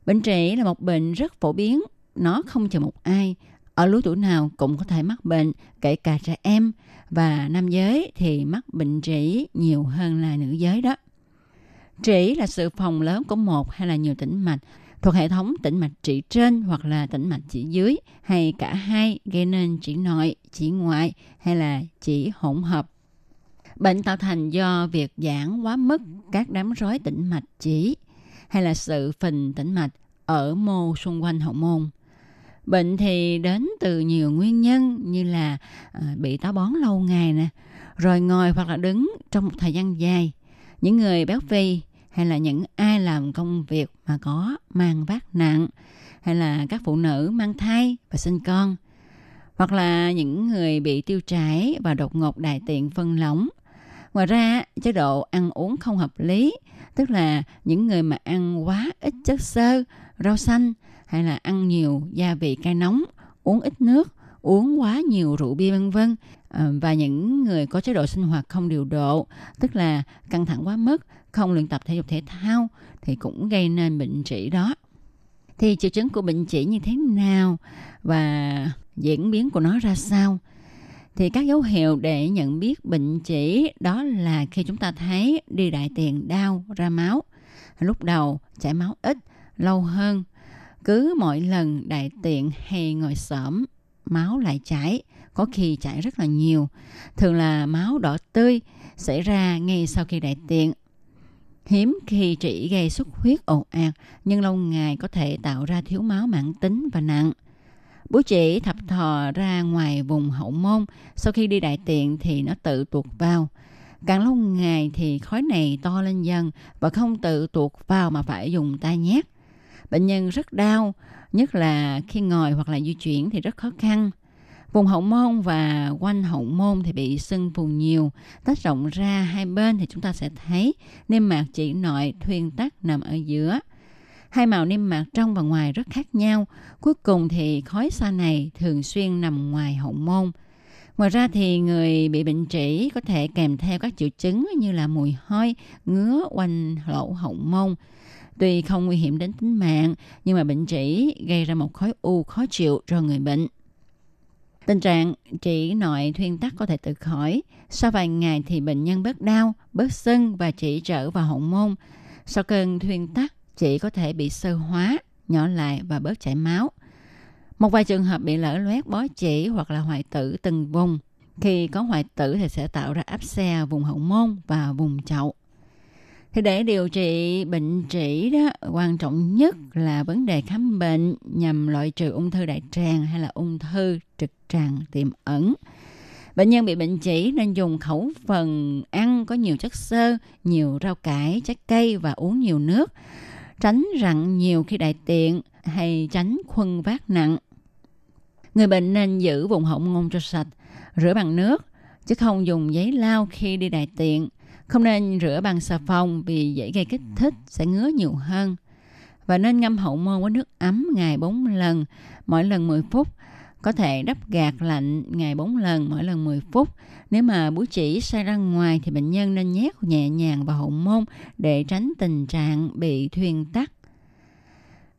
Bệnh trĩ là một bệnh rất phổ biến, nó không chờ một ai. Ở lứa tuổi nào cũng có thể mắc bệnh, kể cả trẻ em và nam giới thì mắc bệnh trĩ nhiều hơn là nữ giới đó. Trĩ là sự phòng lớn của một hay là nhiều tĩnh mạch thuộc hệ thống tĩnh mạch chỉ trên hoặc là tĩnh mạch chỉ dưới hay cả hai gây nên chỉ nội, chỉ ngoại hay là chỉ hỗn hợp. Bệnh tạo thành do việc giãn quá mức các đám rối tĩnh mạch chỉ hay là sự phình tĩnh mạch ở mô xung quanh hậu môn. Bệnh thì đến từ nhiều nguyên nhân như là à, bị táo bón lâu ngày nè, rồi ngồi hoặc là đứng trong một thời gian dài. Những người béo phì hay là những ai làm công việc mà có mang vác nặng hay là các phụ nữ mang thai và sinh con hoặc là những người bị tiêu chảy và đột ngột đại tiện phân lỏng. Ngoài ra, chế độ ăn uống không hợp lý, tức là những người mà ăn quá ít chất xơ, rau xanh hay là ăn nhiều gia vị cay nóng, uống ít nước, uống quá nhiều rượu bia vân vân ờ, và những người có chế độ sinh hoạt không điều độ, tức là căng thẳng quá mức, không luyện tập thể dục thể thao thì cũng gây nên bệnh trĩ đó. Thì triệu chứng của bệnh trĩ như thế nào và diễn biến của nó ra sao? thì các dấu hiệu để nhận biết bệnh chỉ đó là khi chúng ta thấy đi đại tiền đau, ra máu lúc đầu chảy máu ít, lâu hơn cứ mỗi lần đại tiện hay ngồi xổm, máu lại chảy, có khi chảy rất là nhiều thường là máu đỏ tươi xảy ra ngay sau khi đại tiện hiếm khi chỉ gây xuất huyết ồ ạt nhưng lâu ngày có thể tạo ra thiếu máu mãn tính và nặng Búa chỉ thập thò ra ngoài vùng hậu môn, sau khi đi đại tiện thì nó tự tuột vào. Càng lâu ngày thì khói này to lên dần và không tự tuột vào mà phải dùng tay nhét. Bệnh nhân rất đau, nhất là khi ngồi hoặc là di chuyển thì rất khó khăn. Vùng hậu môn và quanh hậu môn thì bị sưng phù nhiều, tách rộng ra hai bên thì chúng ta sẽ thấy niêm mạc chỉ nội thuyên tắc nằm ở giữa. Hai màu niêm mạc trong và ngoài rất khác nhau. Cuối cùng thì khói xa này thường xuyên nằm ngoài hậu môn. Ngoài ra thì người bị bệnh trĩ có thể kèm theo các triệu chứng như là mùi hôi, ngứa quanh lỗ hậu môn. Tuy không nguy hiểm đến tính mạng, nhưng mà bệnh trĩ gây ra một khối u khó chịu cho người bệnh. Tình trạng chỉ nội thuyên tắc có thể tự khỏi. Sau vài ngày thì bệnh nhân bớt đau, bớt sưng và chỉ trở vào hậu môn. Sau cơn thuyên tắc, chỉ có thể bị sơ hóa, nhỏ lại và bớt chảy máu. Một vài trường hợp bị lở loét bó chỉ hoặc là hoại tử từng vùng. Khi có hoại tử thì sẽ tạo ra áp xe vùng hậu môn và vùng chậu. Thì để điều trị bệnh trĩ đó, quan trọng nhất là vấn đề khám bệnh nhằm loại trừ ung thư đại tràng hay là ung thư trực tràng tiềm ẩn. Bệnh nhân bị bệnh chỉ nên dùng khẩu phần ăn có nhiều chất xơ, nhiều rau cải, trái cây và uống nhiều nước. Tránh rặn nhiều khi đại tiện hay tránh khuân vác nặng. Người bệnh nên giữ vùng hậu môn cho sạch, rửa bằng nước, chứ không dùng giấy lau khi đi đại tiện. Không nên rửa bằng xà phòng vì dễ gây kích thích, sẽ ngứa nhiều hơn. Và nên ngâm hậu môn với nước ấm ngày 4 lần, mỗi lần 10 phút. Có thể đắp gạt lạnh ngày 4 lần, mỗi lần 10 phút. Nếu mà búi chỉ sai ra ngoài thì bệnh nhân nên nhét nhẹ nhàng vào hậu môn để tránh tình trạng bị thuyên tắc.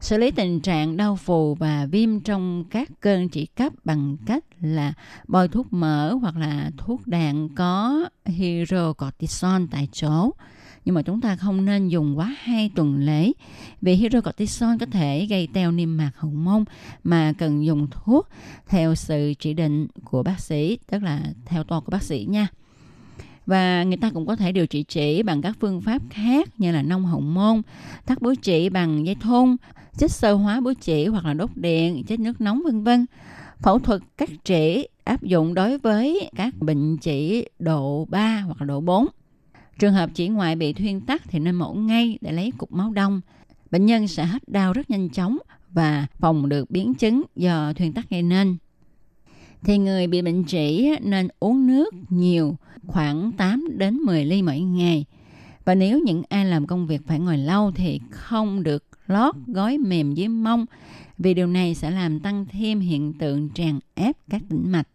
Xử lý tình trạng đau phù và viêm trong các cơn chỉ cấp bằng cách là bôi thuốc mỡ hoặc là thuốc đạn có hydrocortisone tại chỗ. Nhưng mà chúng ta không nên dùng quá hai tuần lễ vì hydrocortisone có thể gây teo niêm mạc hậu môn mà cần dùng thuốc theo sự chỉ định của bác sĩ, tức là theo toa của bác sĩ nha và người ta cũng có thể điều trị trĩ bằng các phương pháp khác như là nông hậu môn, thắt búi trĩ bằng dây thun, chích sơ hóa búi trĩ hoặc là đốt điện, chích nước nóng vân vân. Phẫu thuật cắt trĩ áp dụng đối với các bệnh chỉ độ 3 hoặc là độ 4. Trường hợp chỉ ngoại bị thuyên tắc thì nên mổ ngay để lấy cục máu đông. Bệnh nhân sẽ hết đau rất nhanh chóng và phòng được biến chứng do thuyên tắc gây nên. Thì người bị bệnh trĩ nên uống nước nhiều, khoảng 8 đến 10 ly mỗi ngày. Và nếu những ai làm công việc phải ngồi lâu thì không được lót gói mềm dưới mông vì điều này sẽ làm tăng thêm hiện tượng tràn ép các tĩnh mạch.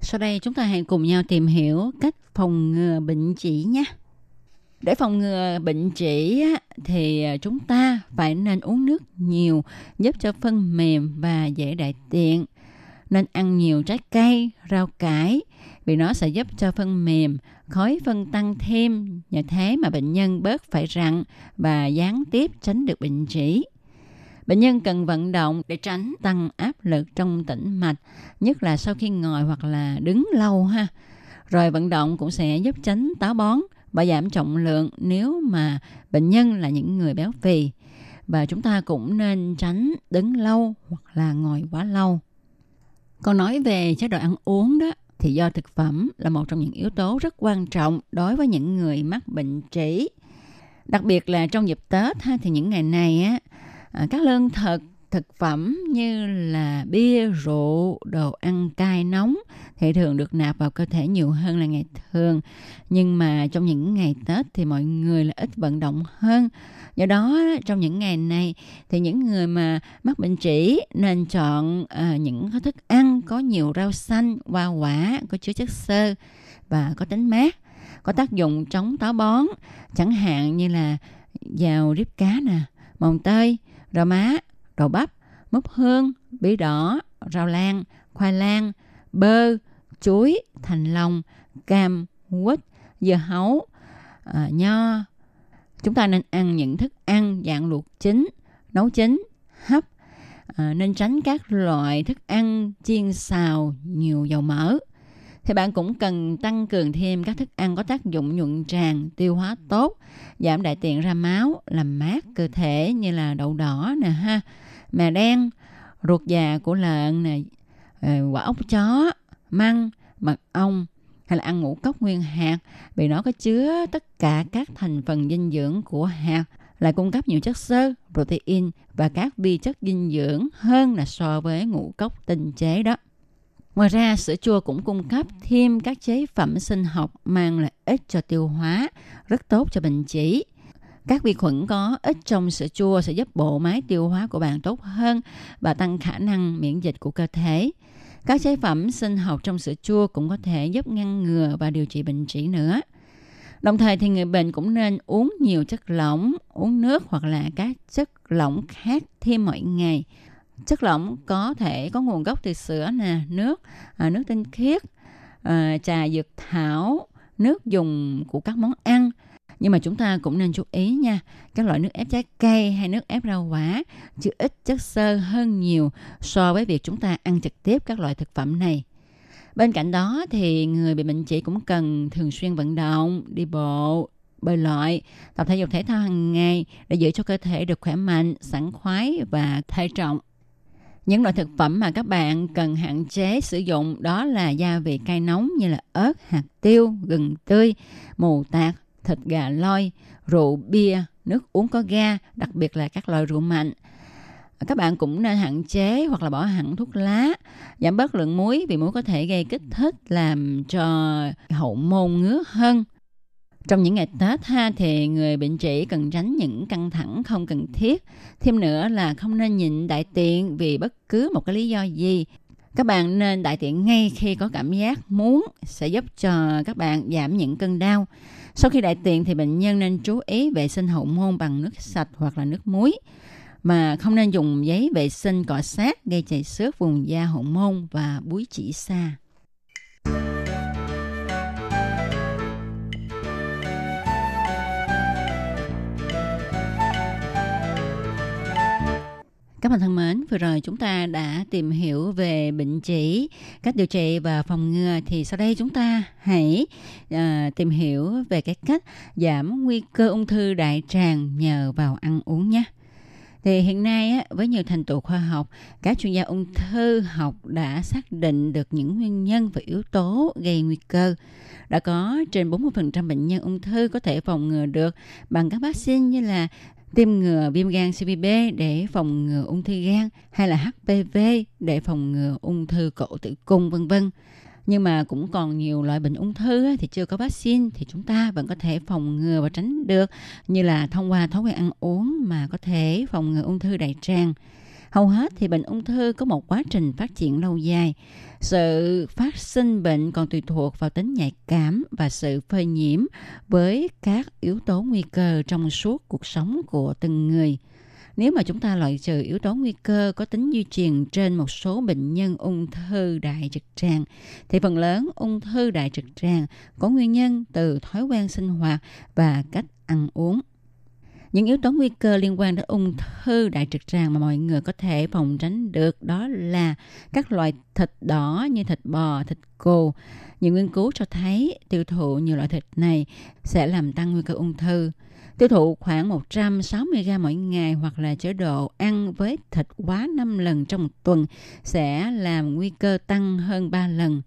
Sau đây chúng ta hãy cùng nhau tìm hiểu cách phòng ngừa bệnh chỉ nhé. Để phòng ngừa bệnh chỉ thì à, chúng ta phải nên uống nước nhiều giúp cho phân mềm và dễ đại tiện. Nên ăn nhiều trái cây, rau cải vì nó sẽ giúp cho phân mềm, khói phân tăng thêm, nhờ thế mà bệnh nhân bớt phải rặn và gián tiếp tránh được bệnh trĩ. Bệnh nhân cần vận động để tránh tăng áp lực trong tĩnh mạch, nhất là sau khi ngồi hoặc là đứng lâu ha. Rồi vận động cũng sẽ giúp tránh táo bón và giảm trọng lượng nếu mà bệnh nhân là những người béo phì. Và chúng ta cũng nên tránh đứng lâu hoặc là ngồi quá lâu. Còn nói về chế độ ăn uống đó thì do thực phẩm là một trong những yếu tố rất quan trọng đối với những người mắc bệnh trĩ. Đặc biệt là trong dịp Tết ha, thì những ngày này á, à, các lương thực thực phẩm như là bia, rượu, đồ ăn cay nóng thì thường được nạp vào cơ thể nhiều hơn là ngày thường. Nhưng mà trong những ngày Tết thì mọi người là ít vận động hơn. Do đó trong những ngày này thì những người mà mắc bệnh trĩ nên chọn uh, những thức ăn có nhiều rau xanh, hoa quả, có chứa chất xơ và có tính mát, có tác dụng chống táo bón, chẳng hạn như là dầu riếp cá nè, mồng tơi, rau má, đậu bắp, mướp hương, bí đỏ, rau lan, khoai lang, bơ, chuối, thành long, cam, quýt, dưa hấu, à, nho. Chúng ta nên ăn những thức ăn dạng luộc chín, nấu chín, hấp. À, nên tránh các loại thức ăn chiên xào nhiều dầu mỡ. Thì bạn cũng cần tăng cường thêm các thức ăn có tác dụng nhuận tràng, tiêu hóa tốt, giảm đại tiện ra máu, làm mát cơ thể như là đậu đỏ nè ha, mè đen, ruột già của lợn nè, ờ, quả ốc chó, măng, mật ong hay là ăn ngũ cốc nguyên hạt vì nó có chứa tất cả các thành phần dinh dưỡng của hạt lại cung cấp nhiều chất xơ, protein và các vi chất dinh dưỡng hơn là so với ngũ cốc tinh chế đó. Ngoài ra, sữa chua cũng cung cấp thêm các chế phẩm sinh học mang lợi ích cho tiêu hóa, rất tốt cho bệnh chỉ. Các vi khuẩn có ít trong sữa chua sẽ giúp bộ máy tiêu hóa của bạn tốt hơn và tăng khả năng miễn dịch của cơ thể. Các chế phẩm sinh học trong sữa chua cũng có thể giúp ngăn ngừa và điều trị bệnh trĩ nữa. Đồng thời thì người bệnh cũng nên uống nhiều chất lỏng, uống nước hoặc là các chất lỏng khác thêm mỗi ngày. Chất lỏng có thể có nguồn gốc từ sữa nè, nước, à, nước tinh khiết, à, trà dược thảo, nước dùng của các món ăn. Nhưng mà chúng ta cũng nên chú ý nha, các loại nước ép trái cây hay nước ép rau quả chứa ít chất xơ hơn nhiều so với việc chúng ta ăn trực tiếp các loại thực phẩm này. Bên cạnh đó thì người bị bệnh chỉ cũng cần thường xuyên vận động, đi bộ, bơi lội, tập thể dục thể thao hàng ngày để giữ cho cơ thể được khỏe mạnh, sảng khoái và thể trọng. Những loại thực phẩm mà các bạn cần hạn chế sử dụng đó là gia vị cay nóng như là ớt, hạt tiêu, gừng tươi, mù tạt, thịt gà loi, rượu bia, nước uống có ga, đặc biệt là các loại rượu mạnh. Các bạn cũng nên hạn chế hoặc là bỏ hẳn thuốc lá, giảm bớt lượng muối vì muối có thể gây kích thích làm cho hậu môn ngứa hơn. Trong những ngày Tết ha thì người bệnh trĩ cần tránh những căng thẳng không cần thiết. Thêm nữa là không nên nhịn đại tiện vì bất cứ một cái lý do gì. Các bạn nên đại tiện ngay khi có cảm giác muốn sẽ giúp cho các bạn giảm những cơn đau. Sau khi đại tiện thì bệnh nhân nên chú ý vệ sinh hậu môn bằng nước sạch hoặc là nước muối, mà không nên dùng giấy vệ sinh cọ sát gây chảy xước vùng da hậu môn và búi chỉ xa. Các bạn thân mến, vừa rồi chúng ta đã tìm hiểu về bệnh chỉ, cách điều trị và phòng ngừa thì sau đây chúng ta hãy uh, tìm hiểu về cái cách giảm nguy cơ ung thư đại tràng nhờ vào ăn uống nhé. Thì hiện nay với nhiều thành tựu khoa học, các chuyên gia ung thư học đã xác định được những nguyên nhân và yếu tố gây nguy cơ. Đã có trên 40% bệnh nhân ung thư có thể phòng ngừa được bằng các vaccine như là tiêm ngừa viêm gan CVB để phòng ngừa ung thư gan hay là HPV để phòng ngừa ung thư cổ tử cung, vân vân. Nhưng mà cũng còn nhiều loại bệnh ung thư thì chưa có vaccine, thì chúng ta vẫn có thể phòng ngừa và tránh được như là thông qua thói quen ăn uống mà có thể phòng ngừa ung thư đại tràng. Hầu hết thì bệnh ung thư có một quá trình phát triển lâu dài. Sự phát sinh bệnh còn tùy thuộc vào tính nhạy cảm và sự phơi nhiễm với các yếu tố nguy cơ trong suốt cuộc sống của từng người. Nếu mà chúng ta loại trừ yếu tố nguy cơ có tính di truyền trên một số bệnh nhân ung thư đại trực tràng, thì phần lớn ung thư đại trực tràng có nguyên nhân từ thói quen sinh hoạt và cách ăn uống. Những yếu tố nguy cơ liên quan đến ung thư đại trực tràng mà mọi người có thể phòng tránh được đó là các loại thịt đỏ như thịt bò, thịt cừu. Nhiều nghiên cứu cho thấy tiêu thụ nhiều loại thịt này sẽ làm tăng nguy cơ ung thư. Tiêu thụ khoảng 160 g mỗi ngày hoặc là chế độ ăn với thịt quá 5 lần trong một tuần sẽ làm nguy cơ tăng hơn 3 lần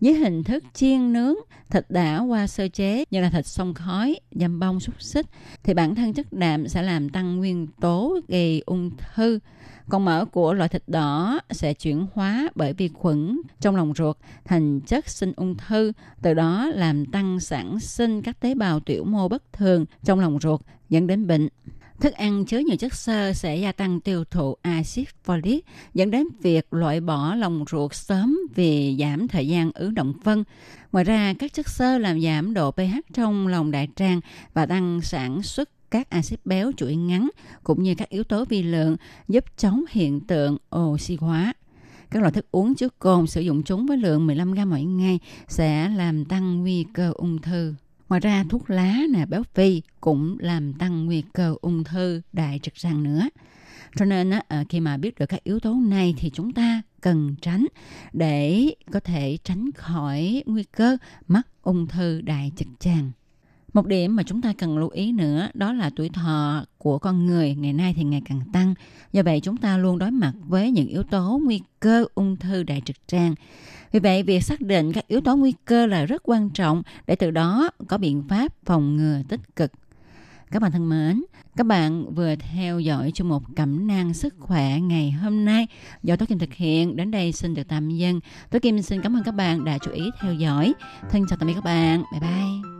với hình thức chiên nướng thịt đã qua sơ chế như là thịt sông khói, dầm bông, xúc xích thì bản thân chất đạm sẽ làm tăng nguyên tố gây ung thư. Còn mỡ của loại thịt đỏ sẽ chuyển hóa bởi vi khuẩn trong lòng ruột thành chất sinh ung thư, từ đó làm tăng sản sinh các tế bào tiểu mô bất thường trong lòng ruột dẫn đến bệnh. Thức ăn chứa nhiều chất xơ sẽ gia tăng tiêu thụ axit folic, dẫn đến việc loại bỏ lòng ruột sớm vì giảm thời gian ứ động phân. Ngoài ra, các chất xơ làm giảm độ pH trong lòng đại tràng và tăng sản xuất các axit béo chuỗi ngắn cũng như các yếu tố vi lượng giúp chống hiện tượng oxy hóa. Các loại thức uống chứa cồn sử dụng chúng với lượng 15g mỗi ngày sẽ làm tăng nguy cơ ung thư. Ngoài ra, thuốc lá nè, béo phì cũng làm tăng nguy cơ ung thư đại trực tràng nữa. Cho nên ờ, khi mà biết được các yếu tố này thì chúng ta cần tránh để có thể tránh khỏi nguy cơ mắc ung thư đại trực tràng. Một điểm mà chúng ta cần lưu ý nữa đó là tuổi thọ của con người ngày nay thì ngày càng tăng. Do vậy chúng ta luôn đối mặt với những yếu tố nguy cơ ung thư đại trực tràng. Vì vậy, việc xác định các yếu tố nguy cơ là rất quan trọng để từ đó có biện pháp phòng ngừa tích cực. Các bạn thân mến, các bạn vừa theo dõi chương mục cẩm nang sức khỏe ngày hôm nay do Tố Kim thực hiện. Đến đây xin được tạm dừng. Tố Kim xin cảm ơn các bạn đã chú ý theo dõi. Thân chào tạm biệt các bạn. Bye bye.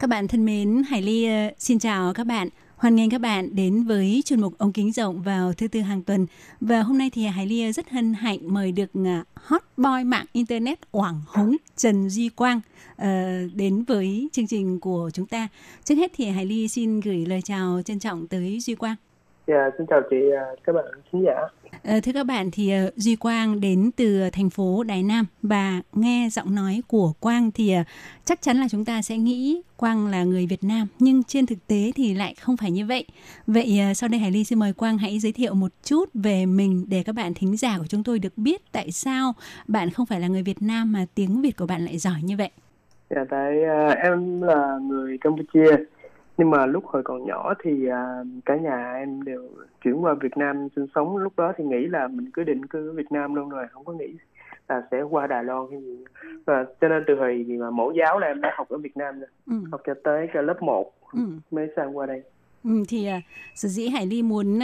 Các bạn thân mến, Hải Ly ờ, xin chào các bạn. Hoan nghênh các bạn đến với chuyên mục ống kính rộng vào thứ tư hàng tuần. Và hôm nay thì Hải Ly ờ, rất hân hạnh mời được ờ, hot boy mạng internet Quảng Hống Trần Duy Quang đến với chương trình của chúng ta. Trước hết thì Hải Ly xin gửi lời chào trân trọng tới Duy Quang. Dạ, xin chào chị các bạn khán giả. Ờ, thưa các bạn thì ờ, Duy Quang đến từ thành phố Đài Nam và nghe giọng nói của Quang thì ờ, chắc chắn là chúng ta sẽ nghĩ Quang là người Việt Nam nhưng trên thực tế thì lại không phải như vậy. Vậy sau đây Hải Ly xin mời Quang hãy giới thiệu một chút về mình để các bạn thính giả của chúng tôi được biết tại sao bạn không phải là người Việt Nam mà tiếng Việt của bạn lại giỏi như vậy. Dạ, tại uh, em là người Campuchia nhưng mà lúc hồi còn nhỏ thì à, cả nhà em đều chuyển qua Việt Nam sinh sống lúc đó thì nghĩ là mình cứ định cư ở Việt Nam luôn rồi không có nghĩ là sẽ qua Đài Loan hay gì và cho nên từ hồi gì mà mẫu giáo là em đã học ở Việt Nam rồi Ừ. học cho tới cả lớp 1 Ừ. mới sang qua đây Ừ, thì uh, sở dĩ Hải Ly muốn uh,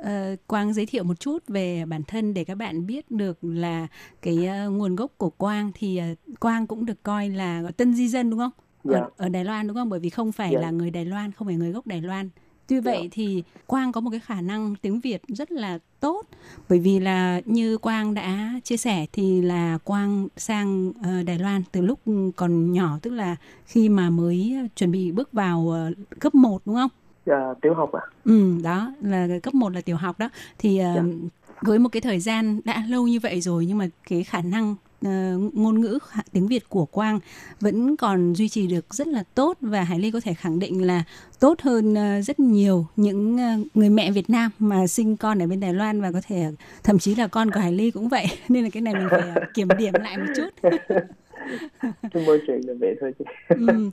uh, Quang giới thiệu một chút về bản thân để các bạn biết được là cái uh, nguồn gốc của Quang thì uh, Quang cũng được coi là tân di dân đúng không? Dạ. Ở, ở Đài Loan đúng không? Bởi vì không phải Dạ. là người Đài Loan, không phải người gốc Đài Loan. Tuy vậy thì Quang có một cái khả năng tiếng Việt rất là tốt bởi vì là như Quang đã chia sẻ thì là Quang sang ờ, Đài Loan từ lúc còn nhỏ tức là khi mà mới chuẩn bị bước vào ờ, cấp 1 đúng không? Dạ, tiểu học à Ừ, đó là cấp 1 là tiểu học đó. Thì ờ, Dạ. với một cái thời gian đã lâu như vậy rồi nhưng mà cái khả năng ờ, ngôn ngữ tiếng Việt của Quang vẫn còn duy trì được rất là tốt và Hải Ly có thể khẳng định là tốt hơn ờ, rất nhiều những ờ, người mẹ Việt Nam mà sinh con ở bên Đài Loan và có thể thậm chí là con của Hải Ly cũng vậy nên là cái này mình phải kiểm điểm lại một chút. môi trường là vậy thôi chứ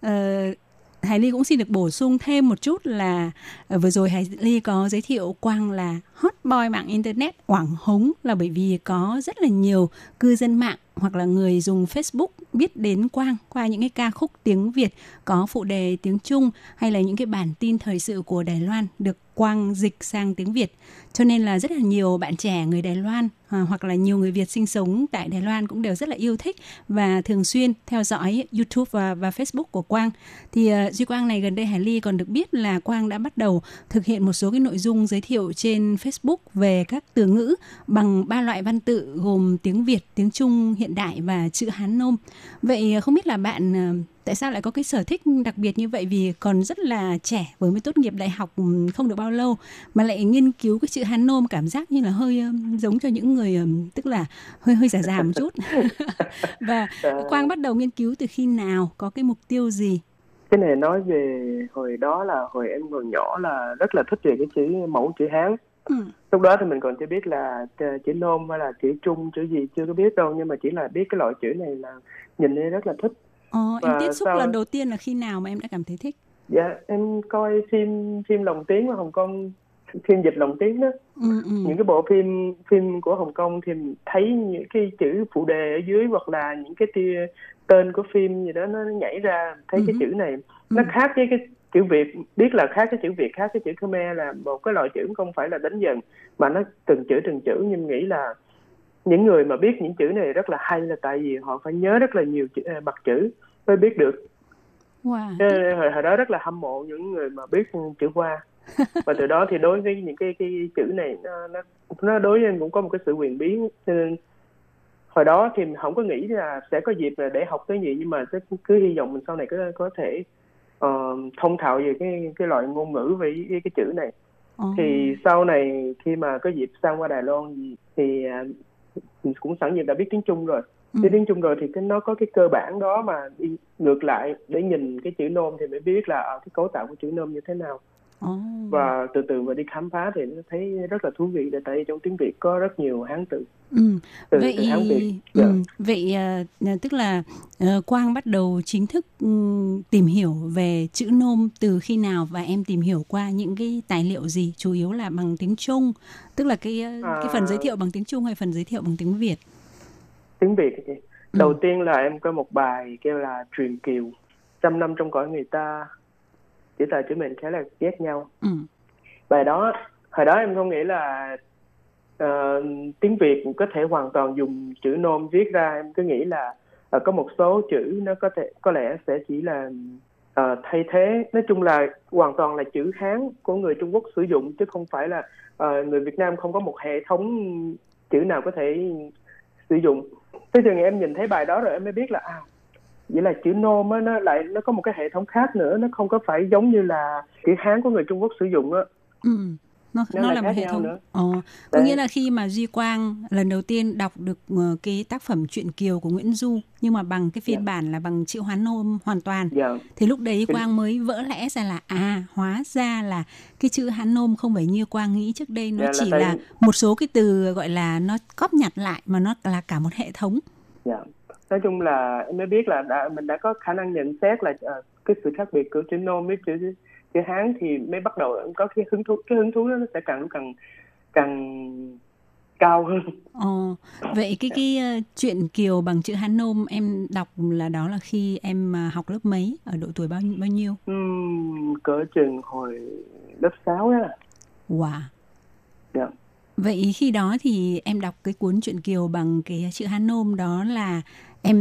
ừ. Hải Ly cũng xin được bổ sung thêm một chút là ờ, vừa rồi Hải Ly có giới thiệu Quang là hot boy mạng internet, Quảng Hống là bởi vì có rất là nhiều cư dân mạng hoặc là người dùng Facebook biết đến Quang qua những cái ca khúc tiếng Việt có phụ đề tiếng Trung hay là những cái bản tin thời sự của Đài Loan được Quang dịch sang tiếng Việt. Cho nên là rất là nhiều bạn trẻ người Đài Loan à, hoặc là nhiều người Việt sinh sống tại Đài Loan cũng đều rất là yêu thích và thường xuyên theo dõi YouTube và, và Facebook của Quang. Thì uh, Duy Quang này gần đây Hải Ly còn được biết là Quang đã bắt đầu thực hiện một số cái nội dung giới thiệu trên Facebook về các từ ngữ bằng ba loại văn tự gồm tiếng Việt, tiếng Trung hiện đại và chữ Hán nôm. Vậy ờ, không biết là bạn ờ, tại sao lại có cái sở thích đặc biệt như vậy vì còn rất là trẻ vừa mới tốt nghiệp đại học không được bao lâu mà lại nghiên cứu cái chữ Hán nôm cảm giác như là hơi giống cho những người tức là hơi hơi giả giả một chút. và Ờ, Quang bắt đầu nghiên cứu từ khi nào, có cái mục tiêu gì? cái này nói về hồi đó là hồi em còn nhỏ là rất là thích về cái chữ mẫu chữ Hán Ừ. lúc đó thì mình còn chưa biết là ch- chữ nôm hay là chữ trung chữ gì chưa có biết đâu nhưng mà chỉ là biết cái loại chữ này là nhìn thấy rất là thích Ờ, em Và tiếp xúc sau- lần đầu tiên là khi nào mà em đã cảm thấy thích? dạ em coi phim phim lồng tiếng ở Hồng Kông phim dịch lồng tiếng đó Ừ, ừ. những cái bộ phim phim của Hồng Kông thì thấy những cái chữ phụ đề ở dưới hoặc là những cái tia tên của phim gì đó nó nhảy ra thấy cái Ừ. chữ này nó Ừ. khác với cái chữ Việt biết là khác cái chữ Việt khác cái chữ Khmer là một cái loại chữ không phải là đánh dần mà nó từng chữ từng chữ. Nhưng nghĩ là những người mà biết những chữ này rất là hay là tại vì họ phải nhớ rất là nhiều chữ, à, mặt chữ mới biết được. Wow. Hồi, hồi đó rất là hâm mộ những người mà biết chữ hoa. Và từ đó thì đối với những cái cái chữ này nó nó nó đối với em cũng có một cái sự quyền biến cho nên hồi đó thì không có nghĩ là sẽ có dịp để học cái gì nhưng mà cứ, cứ hy vọng mình sau này có có thể ờ, thông thạo về cái cái loại ngôn ngữ về cái, cái chữ này Ồ. thì sau này khi mà có dịp sang qua Đài Loan thì, thì à, mình cũng sẵn dịp đã biết tiếng Trung rồi Ừ. biết tiếng Trung rồi thì cái nó có cái cơ bản đó mà đi ngược lại để nhìn cái chữ nôm thì mới biết là ờ, cái cấu tạo của chữ nôm như thế nào Ồ. và từ từ mà đi khám phá thì nó thấy rất là thú vị là tại trong tiếng Việt có rất nhiều hán tự Ừ. từ, Vậy từ hán Việt ừ. Dạ. vậy à, à, tức là ờ, Quang bắt đầu chính thức ừ, tìm hiểu về chữ nôm từ khi nào và em tìm hiểu qua những cái tài liệu gì chủ yếu là bằng tiếng Trung tức là cái ờ, cái phần À. giới thiệu bằng tiếng Trung hay phần giới thiệu bằng tiếng Việt tiếng Việt Ừ. đầu tiên là em có một bài kêu là truyền kiều trăm năm trong cõi người ta chữ tài chữ mệnh khá là ghét nhau. Ừ. bài đó hồi đó em không nghĩ là ờ, tiếng Việt có thể hoàn toàn dùng chữ nôm viết ra. Em cứ nghĩ là ờ, có một số chữ nó có thể có lẽ sẽ chỉ là ờ, thay thế. Nói chung là hoàn toàn là chữ Hán của người Trung Quốc sử dụng chứ không phải là ờ, người Việt Nam không có một hệ thống chữ nào có thể sử dụng. Tới chừng em nhìn thấy bài đó rồi em mới biết là à vậy là chữ nôm á nó lại nó có một cái hệ thống khác nữa nó không có phải giống như là chữ Hán của người Trung Quốc sử dụng á Ừ. Nó, Nó nó là là một hệ thống. nữa. Ờ, có Đấy. nghĩa là khi mà Duy Quang lần đầu tiên đọc được ờ, cái tác phẩm truyện Kiều của Nguyễn Du nhưng mà bằng cái phiên Dạ. bản là bằng chữ Hoán nôm hoàn toàn dạ thì lúc đấy Quang mới vỡ lẽ ra là à hóa ra là cái chữ Hán nôm không phải như Quang nghĩ trước đây nó Dạ, là chỉ tại- là một số cái từ gọi là nó cóp nhặt lại mà nó là cả một hệ thống. dạ nói chung là em mới biết là đã, mình đã có khả năng nhận xét là ờ, cái sự khác biệt của chữ nôm với chữ chữ hán thì mới bắt đầu em có cái hứng thú cái hứng thú đó nó sẽ càng càng càng cao hơn Ờ, vậy cái cái uh, chuyện Kiều bằng chữ Hán nôm em đọc là đó là khi em à, học lớp mấy ở độ tuổi bao bao nhiêu? Ừm, cỡ chừng hồi lớp 6 đó Wow. dạ Vậy khi đó thì em đọc cái cuốn truyện Kiều bằng cái chữ Hán nôm đó là em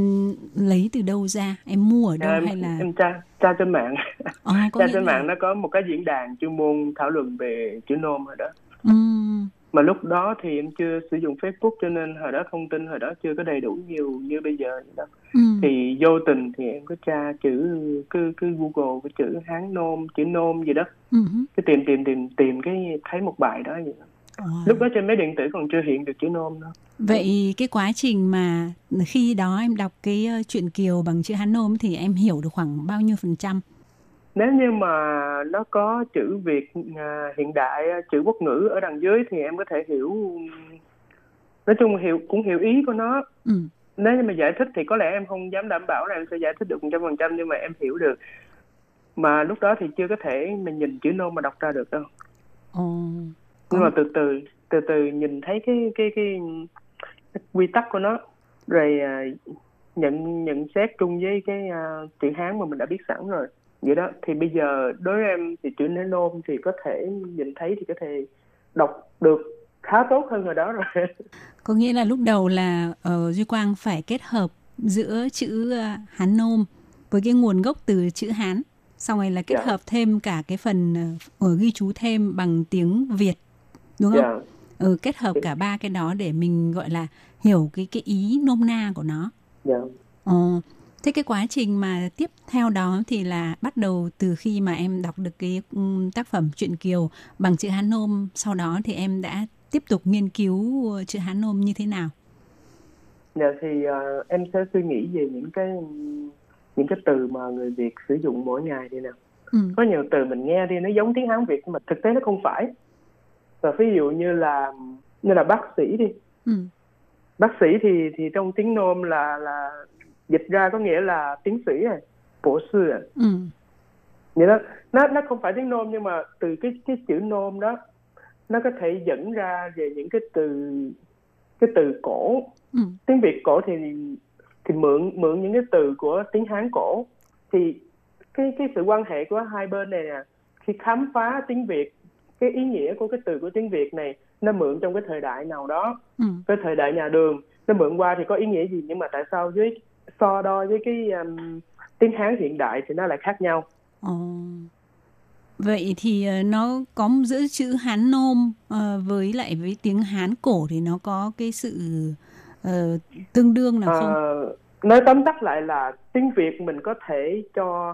lấy từ đâu ra? Em mua ở đâu em, hay là em tra tra trên mạng Ờ, tra trên là- mạng nó có một cái diễn đàn chuyên môn thảo luận về chữ nôm rồi đó Ừm, mà lúc đó thì em chưa sử dụng Facebook cho nên hồi đó thông tin hồi đó chưa có đầy đủ nhiều như bây giờ đó. ừm. thì vô tình thì em có tra chữ cứ cứ Google cái chữ Hán nôm chữ nôm gì đó Ừm. cái tìm tìm tìm tìm cái thấy một bài đó vậy đó. Wow. lúc đó trên máy điện tử còn chưa hiện được chữ nôm đâu Vậy cái quá trình mà khi đó em đọc cái ờ, truyện Kiều bằng chữ Hán nôm thì em hiểu được khoảng bao nhiêu phần trăm? nếu như mà nó có chữ Việt à, hiện đại chữ quốc ngữ ở đằng dưới thì em có thể hiểu nói chung hiểu cũng hiểu ý của nó Ừ. nếu như mà giải thích thì có lẽ em không dám đảm bảo là em sẽ giải thích được một trăm phần trăm nhưng mà em hiểu được mà lúc đó thì chưa có thể mình nhìn chữ nôm mà đọc ra được đâu Ồ. nhưng mà từ từ từ từ nhìn thấy cái cái cái, cái quy tắc của nó rồi à, nhận nhận xét chung với cái à, chữ hán mà mình đã biết sẵn rồi vậy đó thì bây giờ đối với em thì chữ nến nôm thì có thể nhìn thấy thì có thể đọc được khá tốt hơn hồi đó rồi Có nghĩa là lúc đầu là ờ, Duy Quang phải kết hợp giữa chữ ờ, Hán nôm với cái nguồn gốc từ chữ Hán. Xong rồi là kết Dạ. hợp thêm cả cái phần ờ, ở ghi chú thêm bằng tiếng Việt. Đúng không? dạ Ừ, kết hợp cả ba cái đó để mình gọi là hiểu cái cái ý nôm na của nó. dạ Ờ, thế cái quá trình mà tiếp theo đó thì là bắt đầu từ khi mà em đọc được cái ừm, tác phẩm truyện Kiều bằng chữ Hán nôm, sau đó thì em đã tiếp tục nghiên cứu ờ, chữ Hán nôm như thế nào? dạ thì à, em sẽ suy nghĩ về những cái những cái từ mà người Việt sử dụng mỗi ngày đi nè Ừ. có nhiều từ mình nghe đi nó giống tiếng Hán Việt mà thực tế nó không phải và ví dụ như là như là bác sĩ đi Ừ. bác sĩ thì thì trong tiếng nôm là là dịch ra có nghĩa là tiến sĩ này bổ sư à Ừ. vậy đó nó nó không phải tiếng nôm nhưng mà từ cái cái chữ nôm đó nó có thể dẫn ra về những cái từ cái từ cổ Ừ. tiếng Việt cổ thì thì mượn mượn những cái từ của tiếng Hán cổ thì cái cái sự quan hệ của hai bên này nè khi khám phá tiếng Việt cái ý nghĩa của cái từ của tiếng Việt này nó mượn trong cái thời đại nào đó Ừ. cái thời đại nhà đường nó mượn qua thì có ý nghĩa gì nhưng mà tại sao với so đo với cái um, tiếng Hán hiện đại thì nó lại khác nhau Ồ. Vậy thì ờ, nó có giữa chữ Hán nôm ờ, với lại với tiếng Hán cổ thì nó có cái sự ờ, tương đương nào không? Ờ, nói tóm tắt lại là tiếng Việt mình có thể cho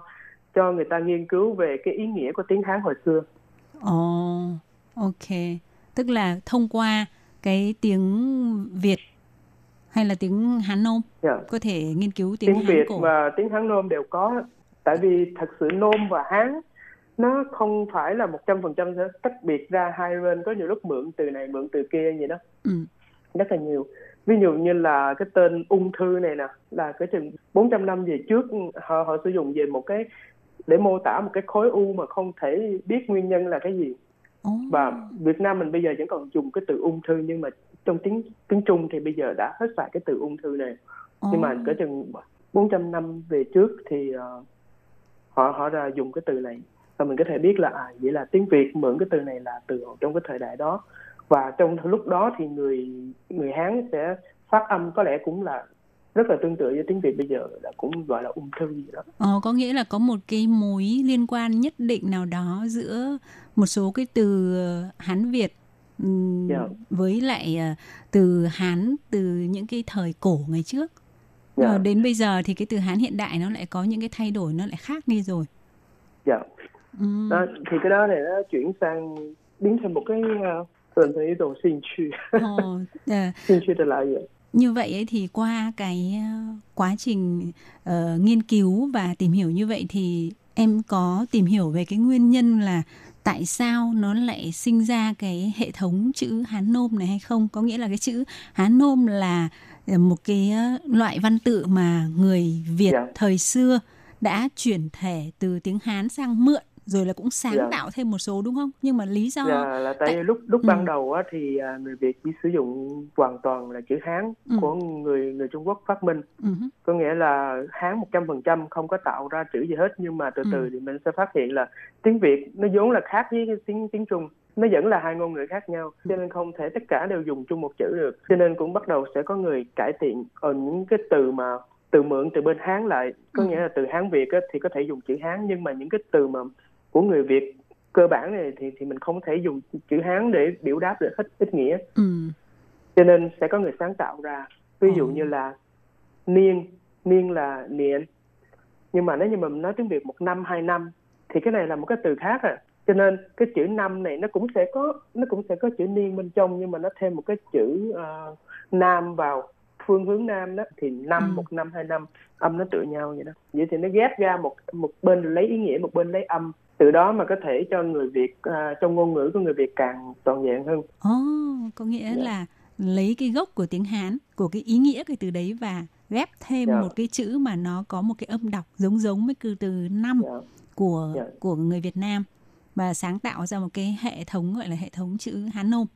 cho người ta nghiên cứu về cái ý nghĩa của tiếng Hán hồi xưa Ồ, ok. Tức là thông qua cái tiếng Việt hay là tiếng Hán nôm Dạ. có thể nghiên cứu tiếng, tiếng Hán Việt cổ. và tiếng Hán nôm đều có tại vì thật sự nôm và Hán nó không phải là một trăm phần trăm sẽ tách biệt ra hai bên có nhiều lúc mượn từ này mượn từ kia vậy đó Ừ. rất là nhiều ví dụ như là cái tên ung thư này nè là cái chừng 400 năm về trước họ họ sử dụng về một cái để mô tả một cái khối u mà không thể biết nguyên nhân là cái gì. Và Việt Nam mình bây giờ vẫn còn dùng cái từ ung thư nhưng mà trong tiếng tiếng Trung thì bây giờ đã hết xài cái từ ung thư này. Nhưng mà cỡ chừng 400 năm về trước thì ờ, họ họ ra dùng cái từ này. Và mình có thể biết là à vậy là tiếng Việt mượn cái từ này là từ trong cái thời đại đó. Và trong lúc đó thì người người Hán sẽ phát âm có lẽ cũng là rất là tương tự với tiếng Việt bây giờ là cũng gọi là ung thư gì đó Ờ, có nghĩa là có một cái mối liên quan nhất định nào đó giữa một số cái từ ờ, Hán Việt ừm, Dạ. với lại ờ, từ Hán từ những cái thời cổ ngày trước. Dạ. Ờ, đến bây giờ thì cái từ Hán hiện đại nó lại có những cái thay đổi nó lại khác đi rồi. dạ Ừm. đó, thì cái đó này nó chuyển sang biến thành một cái uh, thành thành一种兴趣 Ờ, ờ, 兴趣的来源 như vậy ấy thì qua cái ờ, quá trình ờ, nghiên cứu và tìm hiểu như vậy thì em có tìm hiểu về cái nguyên nhân là tại sao nó lại sinh ra cái hệ thống chữ Hán nôm này hay không? Có nghĩa là cái chữ Hán nôm là ờ, một cái loại văn tự mà người Việt Dạ. thời xưa đã chuyển thể từ tiếng Hán sang mượn rồi là cũng sáng Dạ. tạo thêm một số đúng không? Nhưng mà lý do là là tại tại- lúc lúc Ừ. ban đầu á, thì à, người Việt chỉ sử dụng hoàn toàn là chữ Hán Ừ. của người người Trung Quốc phát minh Ừ có nghĩa là Hán một trăm phần trăm không có tạo ra chữ gì hết nhưng mà từ Ừ. từ thì mình sẽ phát hiện là tiếng Việt nó vốn là khác với tiếng tiếng Trung nó vẫn là hai ngôn ngữ khác nhau cho nên không thể tất cả đều dùng chung một chữ được cho nên cũng bắt đầu sẽ có người cải thiện ở những cái từ mà từ mượn từ bên Hán lại có Ừ. nghĩa là từ Hán Việt á, thì có thể dùng chữ Hán nhưng mà những cái từ mà của người Việt cơ bản này thì thì mình không thể dùng chữ Hán để biểu đáp được hết ít nghĩa. Ừ, cho nên sẽ có người sáng tạo ra ví dụ Ồ. như là niên niên là niệm nhưng mà nếu như mà mình nói tiếng việt một năm hai năm thì cái này là một cái từ khác à. Cho nên cái chữ năm này nó cũng sẽ có nó cũng sẽ có chữ niên bên trong nhưng mà nó thêm một cái chữ ờ, nam vào phương hướng nam đó thì năm Ừ. một năm hai năm âm nó tựa nhau vậy đó. Vậy thì nó ghép ra một một bên lấy ý nghĩa một bên lấy âm từ đó mà có thể cho người việt à, trong ngôn ngữ của người việt càng toàn vẹn hơn Ồ, có nghĩa Dạ. là lấy cái gốc của tiếng Hán, của cái ý nghĩa cái từ đấy và ghép thêm Dạ. một cái chữ mà nó có một cái âm đọc giống giống với cái từ năm Dạ. của Dạ. của người Việt Nam và sáng tạo ra một cái hệ thống gọi là hệ thống chữ Hán nôm.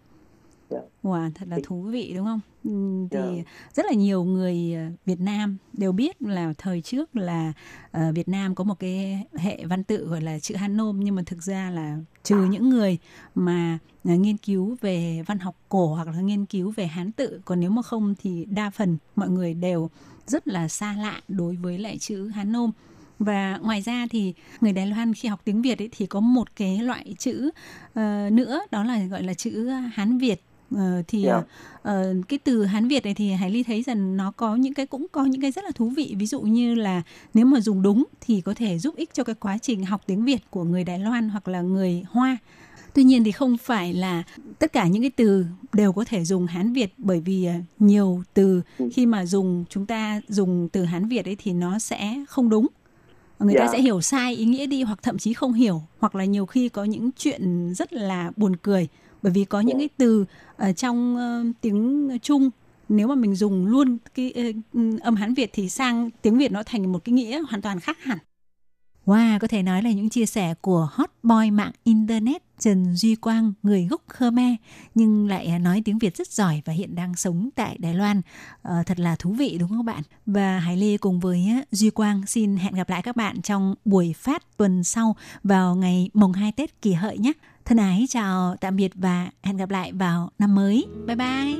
Wow, thật là thú vị đúng không? Ừm, Thì rất là nhiều người ờ, Việt Nam đều biết là thời trước là ờ, Việt Nam có một cái hệ văn tự gọi là chữ Hán nôm nhưng mà thực ra là trừ những người mà ờ, nghiên cứu về văn học cổ hoặc là nghiên cứu về Hán tự còn nếu mà không thì đa phần mọi người đều rất là xa lạ đối với lại chữ Hán nôm. Và ngoài ra thì người Đài Loan khi học tiếng Việt ấy thì có một cái loại chữ ờ, nữa đó là gọi là chữ Hán Việt. Ờ, thì Dạ. ờ, cái từ Hán Việt này thì Hải Ly thấy rằng nó có những cái cũng có những cái rất là thú vị ví dụ như là nếu mà dùng đúng thì có thể giúp ích cho cái quá trình học tiếng Việt của người Đài Loan hoặc là người Hoa. Tuy nhiên thì không phải là tất cả những cái từ đều có thể dùng Hán Việt bởi vì ờ, nhiều từ Ừ. khi mà dùng chúng ta dùng từ Hán Việt ấy thì nó sẽ không đúng người ta Dạ. sẽ hiểu sai ý nghĩa đi hoặc thậm chí không hiểu hoặc là nhiều khi có những chuyện rất là buồn cười bởi vì có những cái từ ở trong ờ, tiếng Trung nếu mà mình dùng luôn cái ờ, âm Hán Việt thì sang tiếng Việt nó thành một cái nghĩa hoàn toàn khác hẳn. Wow, có thể nói là những chia sẻ của hot boy mạng Internet Trần Duy Quang, người gốc Khmer, nhưng lại nói tiếng Việt rất giỏi và hiện đang sống tại Đài Loan. À, thật là thú vị đúng không bạn? Và Hải Lê cùng với Duy Quang xin hẹn gặp lại các bạn trong buổi phát tuần sau vào ngày mùng 2 Tết kỷ hợi nhé. Thân ái chào, tạm biệt và hẹn gặp lại vào năm mới. Bye bye!